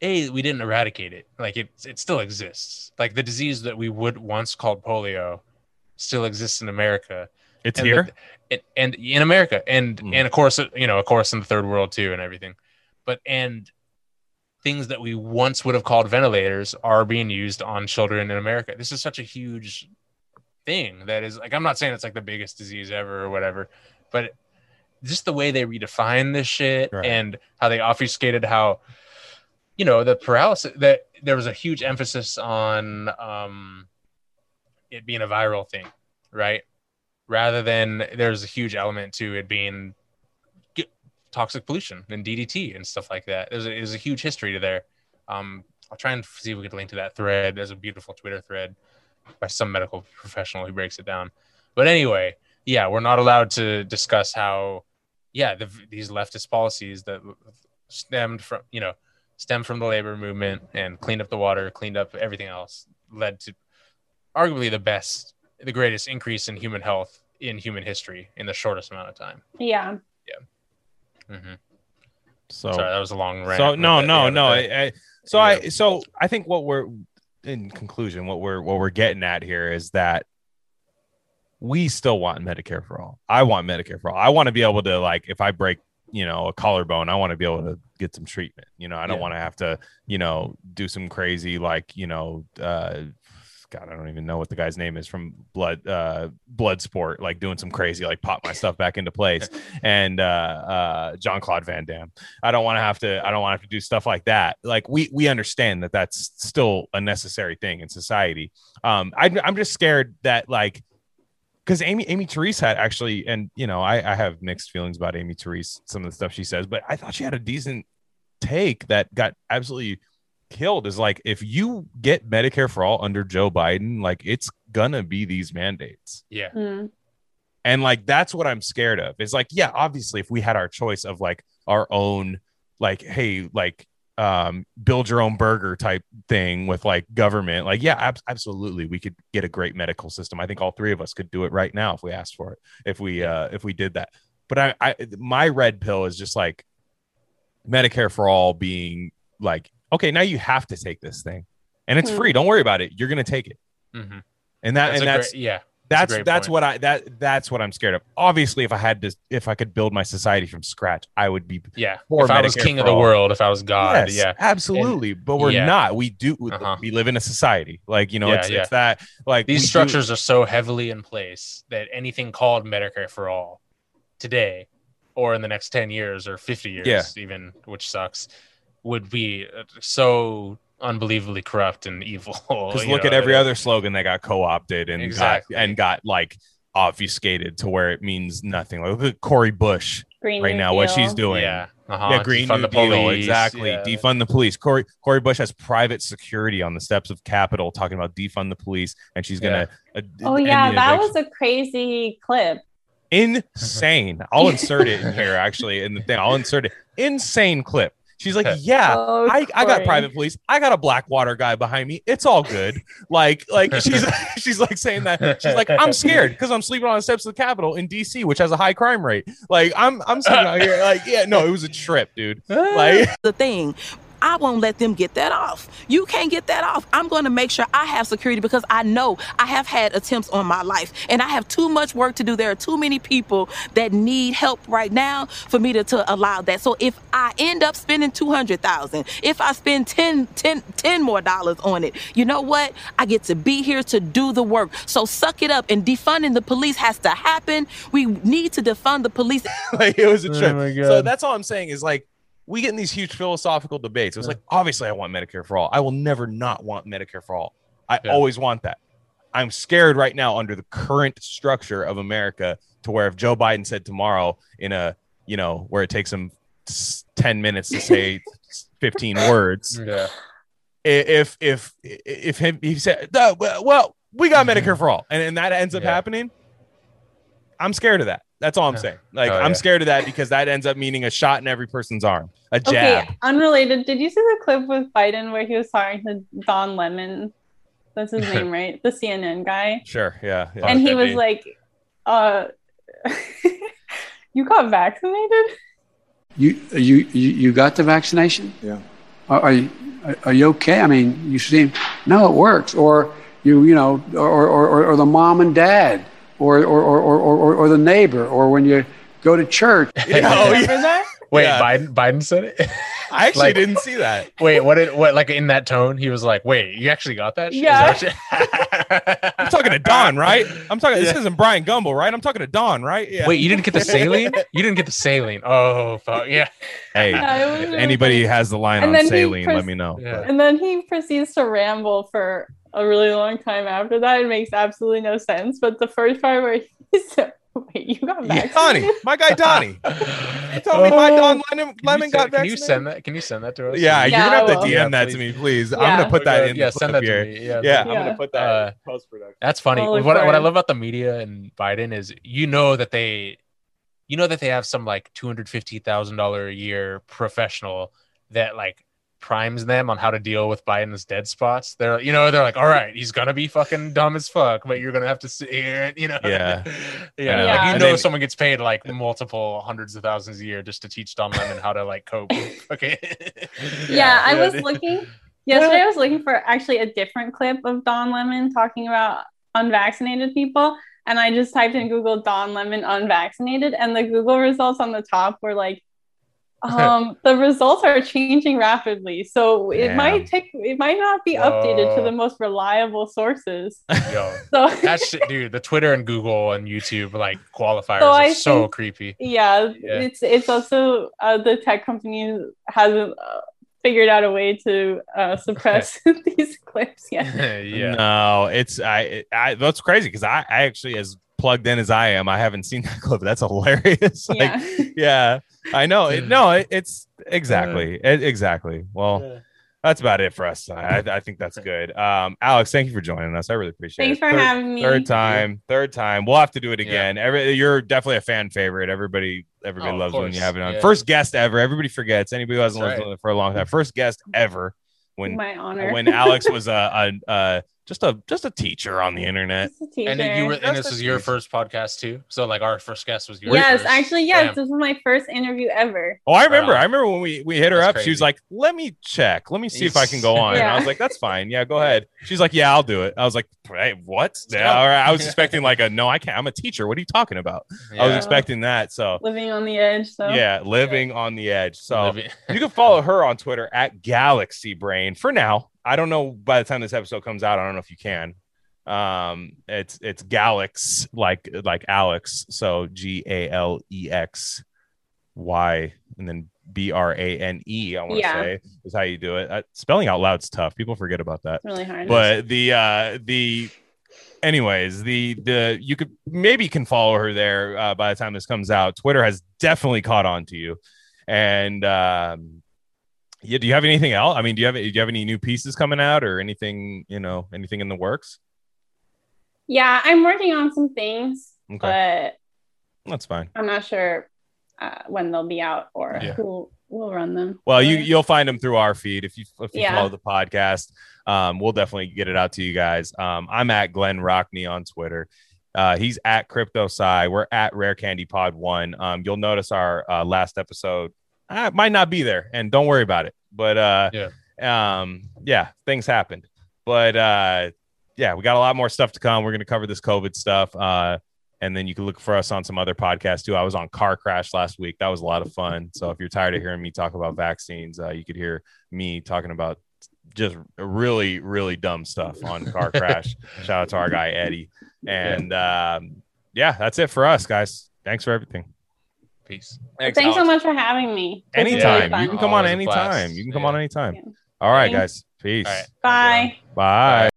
a we didn't eradicate it. Like it it still exists. Like the disease that we would once called polio still exists in America. It's and here. the- and, and in America, and Mm. and of course, you know, of course, in the third world too, and everything. But and things that we once would have called ventilators are being used on children in America. This is such a huge thing that is like I'm not saying it's like the biggest disease ever or whatever, but just the way they redefine this shit Right. and how they obfuscated how you know the paralysis that there was a huge emphasis on um it being a viral thing, right? Rather than there's a huge element to it being toxic pollution and DDT and stuff like that. There's a, there's a huge history to there. Um, I'll try and see if we can link to that thread. There's a beautiful Twitter thread by some medical professional who breaks it down. But anyway, yeah, we're not allowed to discuss how, yeah, the, these leftist policies that stemmed from, you know, stemmed from the labor movement and cleaned up the water, cleaned up everything else, led to arguably the best, the greatest increase in human health in human history in the shortest amount of time. Yeah. hmm So Sorry, that was a long rant. So no, that- no, yeah, no. I, I, so Yeah. I, so I think what we're in conclusion, what we're what we're getting at here is that we still want Medicare for all. I want Medicare for all. I want to be able to like if I break, you know, a collarbone, I want to be able to get some treatment. You know, I don't Yeah. want to have to, you know, do some crazy like, you know, uh God, I don't even know what the guy's name is from blood uh blood sport, like doing some crazy, like pop my stuff back into place. *laughs* And uh uh John Claude Van Damme. I don't want to have to I don't want to have to do stuff like that. Like we we understand that that's still a necessary thing in society. Um I I'm just scared that like because Amy Aimee Terese had actually, and you know, I, I have mixed feelings about Aimee Terese, some of the stuff she says, but I thought she had a decent take that got absolutely killed. Is like if you get Medicare for all under Joe Biden, like it's gonna be these mandates. yeah, Mm. And like that's what I'm scared of. It's like, yeah, obviously, if we had our choice of like our own, like, hey, like um build your own burger type thing with like government, like, yeah, ab- absolutely, we could get a great medical system. I think all three of us could do it right now if we asked for it, if we uh if we did that. But I, I my red pill is just like Medicare for all being like, okay, now you have to take this thing. And it's Hmm. free. Don't worry about it. You're gonna take it. hmm And that that's and that's great, yeah, that's that's what I that that's what I'm scared of. Obviously, if I had to, if I could build my society from scratch, I would be. yeah. If I was king of the all. world, if I was God, Yes, yeah, absolutely. but we're yeah. not. We do. Uh-huh. We live in a society. Like you know, Yeah, it's, yeah. it's that like these we do- structures are so heavily in place that anything called Medicare for all today or in the next 10 years or 50 years even which sucks would be uh, so unbelievably corrupt and evil *laughs* Because look know, at every that- other slogan that got co-opted and Exactly. got and got like obfuscated to where it means nothing. Like look at Cori Bush Green right New now, what she's doing. yeah uh-huh. Yeah, Green defund New the Deal, police, exactly. yeah. Defund the police. Cori Cori Bush has private security on the steps of Capitol talking about defund the police, and she's gonna. uh, Oh yeah, that eviction. was a crazy clip. insane. I'll insert it in here actually in the thing. I'll insert it. Insane clip. She's like, yeah. Oh, I, I got private police. I got a Blackwater guy behind me. It's all good. Like, like *laughs* she's she's like saying that. She's like, I'm scared because I'm sleeping on the steps of the Capitol in DC, which has a high crime rate. Like, I'm I'm sitting out here like, yeah, no, it was a trip, dude. *laughs* Like, the thing. I won't let them get that off. You can't get that off. I'm going to make sure I have security because I know I have had attempts on my life and I have too much work to do. There are too many people that need help right now for me to, to allow that. So if I end up spending 200,000, if I spend 10, 10, 10 more dollars on it, you know what? I get to be here to do the work. So suck it up and defunding the police has to happen. We need to defund the police. *laughs* like it was a oh trip. my so that's all I'm saying is like we get in these huge philosophical debates. It was like obviously I want Medicare for all. I will never not want Medicare for all. I Yeah. always want that. I'm scared right now under the current structure of America to where if Joe Biden said tomorrow in a, you know, where it takes him 10 minutes to say *laughs* 15 words, Yeah. if if if him he said "No, well, well we got medicare for all and, and that ends up Yeah. happening i'm scared of that that's all i'm Yeah. saying like Oh, i'm yeah. scared of that because that ends up meaning a shot in every person's arm a jab Okay, unrelated. Did you see the clip with Biden where he was talking to Don Lemon? That's his *laughs* name, right? The CNN guy. sure yeah, yeah. and he was be? like, uh, *laughs* you got vaccinated? You, you, you, you got the vaccination? Yeah. Are, are, you, are you okay? I mean, you seem, no, it works. Or you, you know, or, or, or, or the mom and dad, or, or, or, or, or, or the neighbor, or when you go to church. *laughs* oh yeah that? Wait, Yeah. Biden Biden said it. i actually Like- didn't see that Wait, what did what like in that tone? He was like, "Wait, you actually got that?" shit? Yeah. that *laughs* what i'm talking to don right i'm talking this isn't brian gumbel right i'm talking to don right yeah Wait, you didn't get the *laughs* saline? You didn't get the saline. Oh, fuck. Yeah. hey Yeah, if anybody has the line And on saline pres- let me know Yeah. And then he proceeds to ramble for a really long time after that. It makes absolutely no sense. But the first part where he *laughs* said, Wait, you got yeah, donnie my guy donnie you told me my don lemon, Can you lemon send- got Can you send that? Can you send that to us? Yeah, Yeah, you're gonna have to. DM Yeah, that please. to me, please. I'm gonna put that in. Yeah, the send that clip here. to me. Yeah, Yeah. I'm gonna put that Uh, post production. That's funny. I'll What, look what I love about the media and Biden is you know that they you know that they have some like two hundred fifty thousand dollar a year professional that like primes them on how to deal with Biden's dead spots. They're you know, they're like, all right, he's gonna be fucking dumb as fuck, but you're gonna have to sit here and *laughs* you know Yeah. *laughs* yeah, know. like you And know then- someone gets paid like multiple hundreds of thousands a year just to teach Don Lemon how to like cope. Okay. *laughs* yeah, I was looking yesterday. I was looking for actually a different clip of Don Lemon talking about unvaccinated people, and I just typed in Google Don Lemon unvaccinated, and the Google results on the top were like, um, *laughs* the results are changing rapidly, so it Damn. might take, it might not be updated to the most reliable sources. *laughs* Yo, *laughs* So that shit, dude. The Twitter and Google and YouTube like qualifiers So are I so think- creepy. yeah, Yeah. it's it's also uh, the tech company hasn't uh, figured out a way to uh, *laughs* suppress *laughs* these clips yet. *laughs* yeah. No, it's I. I that's crazy because I, I actually as plugged in as I am, I haven't seen that clip. That's hilarious. like, yeah. yeah, I know. It, no, it, it's exactly it, exactly. Well, that's about it for us. I, *laughs* I think that's good. Um, Alex, thank you for joining us. I really appreciate Thanks it. Thanks for Third- having me. Third time, third time. We'll have to do it Yeah. again. Every you're definitely a fan favorite. Everybody, everybody Oh, loves when you have it on. Yeah. First guest ever. Everybody forgets. Anybody who hasn't That's listened right. for a long time. First guest ever. When My honor. when Alex was a, a, a just a just a teacher on the internet. Just a teacher. And then you were, and this is your first podcast too. So like our first guest was your yes, first. actually, yes. Damn. This was my first interview ever. Oh, I remember. on. I remember when we, we hit her That's up. She was like, "Let me check. Let me see if I can go on." And I was like, "That's fine. Yeah, go ahead." She's like, "Yeah, I'll do it." I was like, "Hey, what?" Yeah, all right. I was *laughs* expecting like a no, I can't. I'm a teacher. What are you talking about? I was expecting that. So Living on the edge. So yeah, living on the edge. So Living- you can follow *laughs* her on Twitter at Galaxy Brain for now. I don't know by the time this episode comes out. I don't know if you can. Um, it's it's Galax like like Alex. So G A L E X Y and then B R A N E. I want to Yeah. say is how you do it. Uh, spelling out loud's tough. People forget about that it's really hard. but the uh the anyways the the you could maybe can follow her there uh, by the time this comes out twitter has definitely caught on to you and um yeah do you have anything else i mean do you have do you have any new pieces coming out or anything you know anything in the works? Yeah, I'm working on some things, okay. but that's fine. I'm not sure uh, when they'll be out or Yeah. who will run them. well you you'll find them through our feed if you if you Yeah. follow the podcast. Um we'll definitely get it out to you guys. Um i'm at glenn rockney on twitter. Uh he's at crypto sci. We're at rare candy pod one. Um you'll notice our uh, last episode uh, might not be there and don't worry about it but uh yeah um yeah things happened but uh yeah we got a lot more stuff to come we're going to cover this covid stuff uh and then you can look for us on some other podcasts too. I was on Car Crash last week. That was a lot of fun. So if you're tired of hearing me talk about vaccines, uh, you could hear me talking about just really, really dumb stuff on Car *laughs* Crash. Shout out to our guy Eddie. And um, yeah, that's it for us, guys. Thanks for everything. Peace. Thanks so much for having me. This was really Anytime. You can come on Always a blast. anytime. You can come Yeah. on anytime. Yeah. All right, Thanks. guys. Peace. All right. Bye. Bye.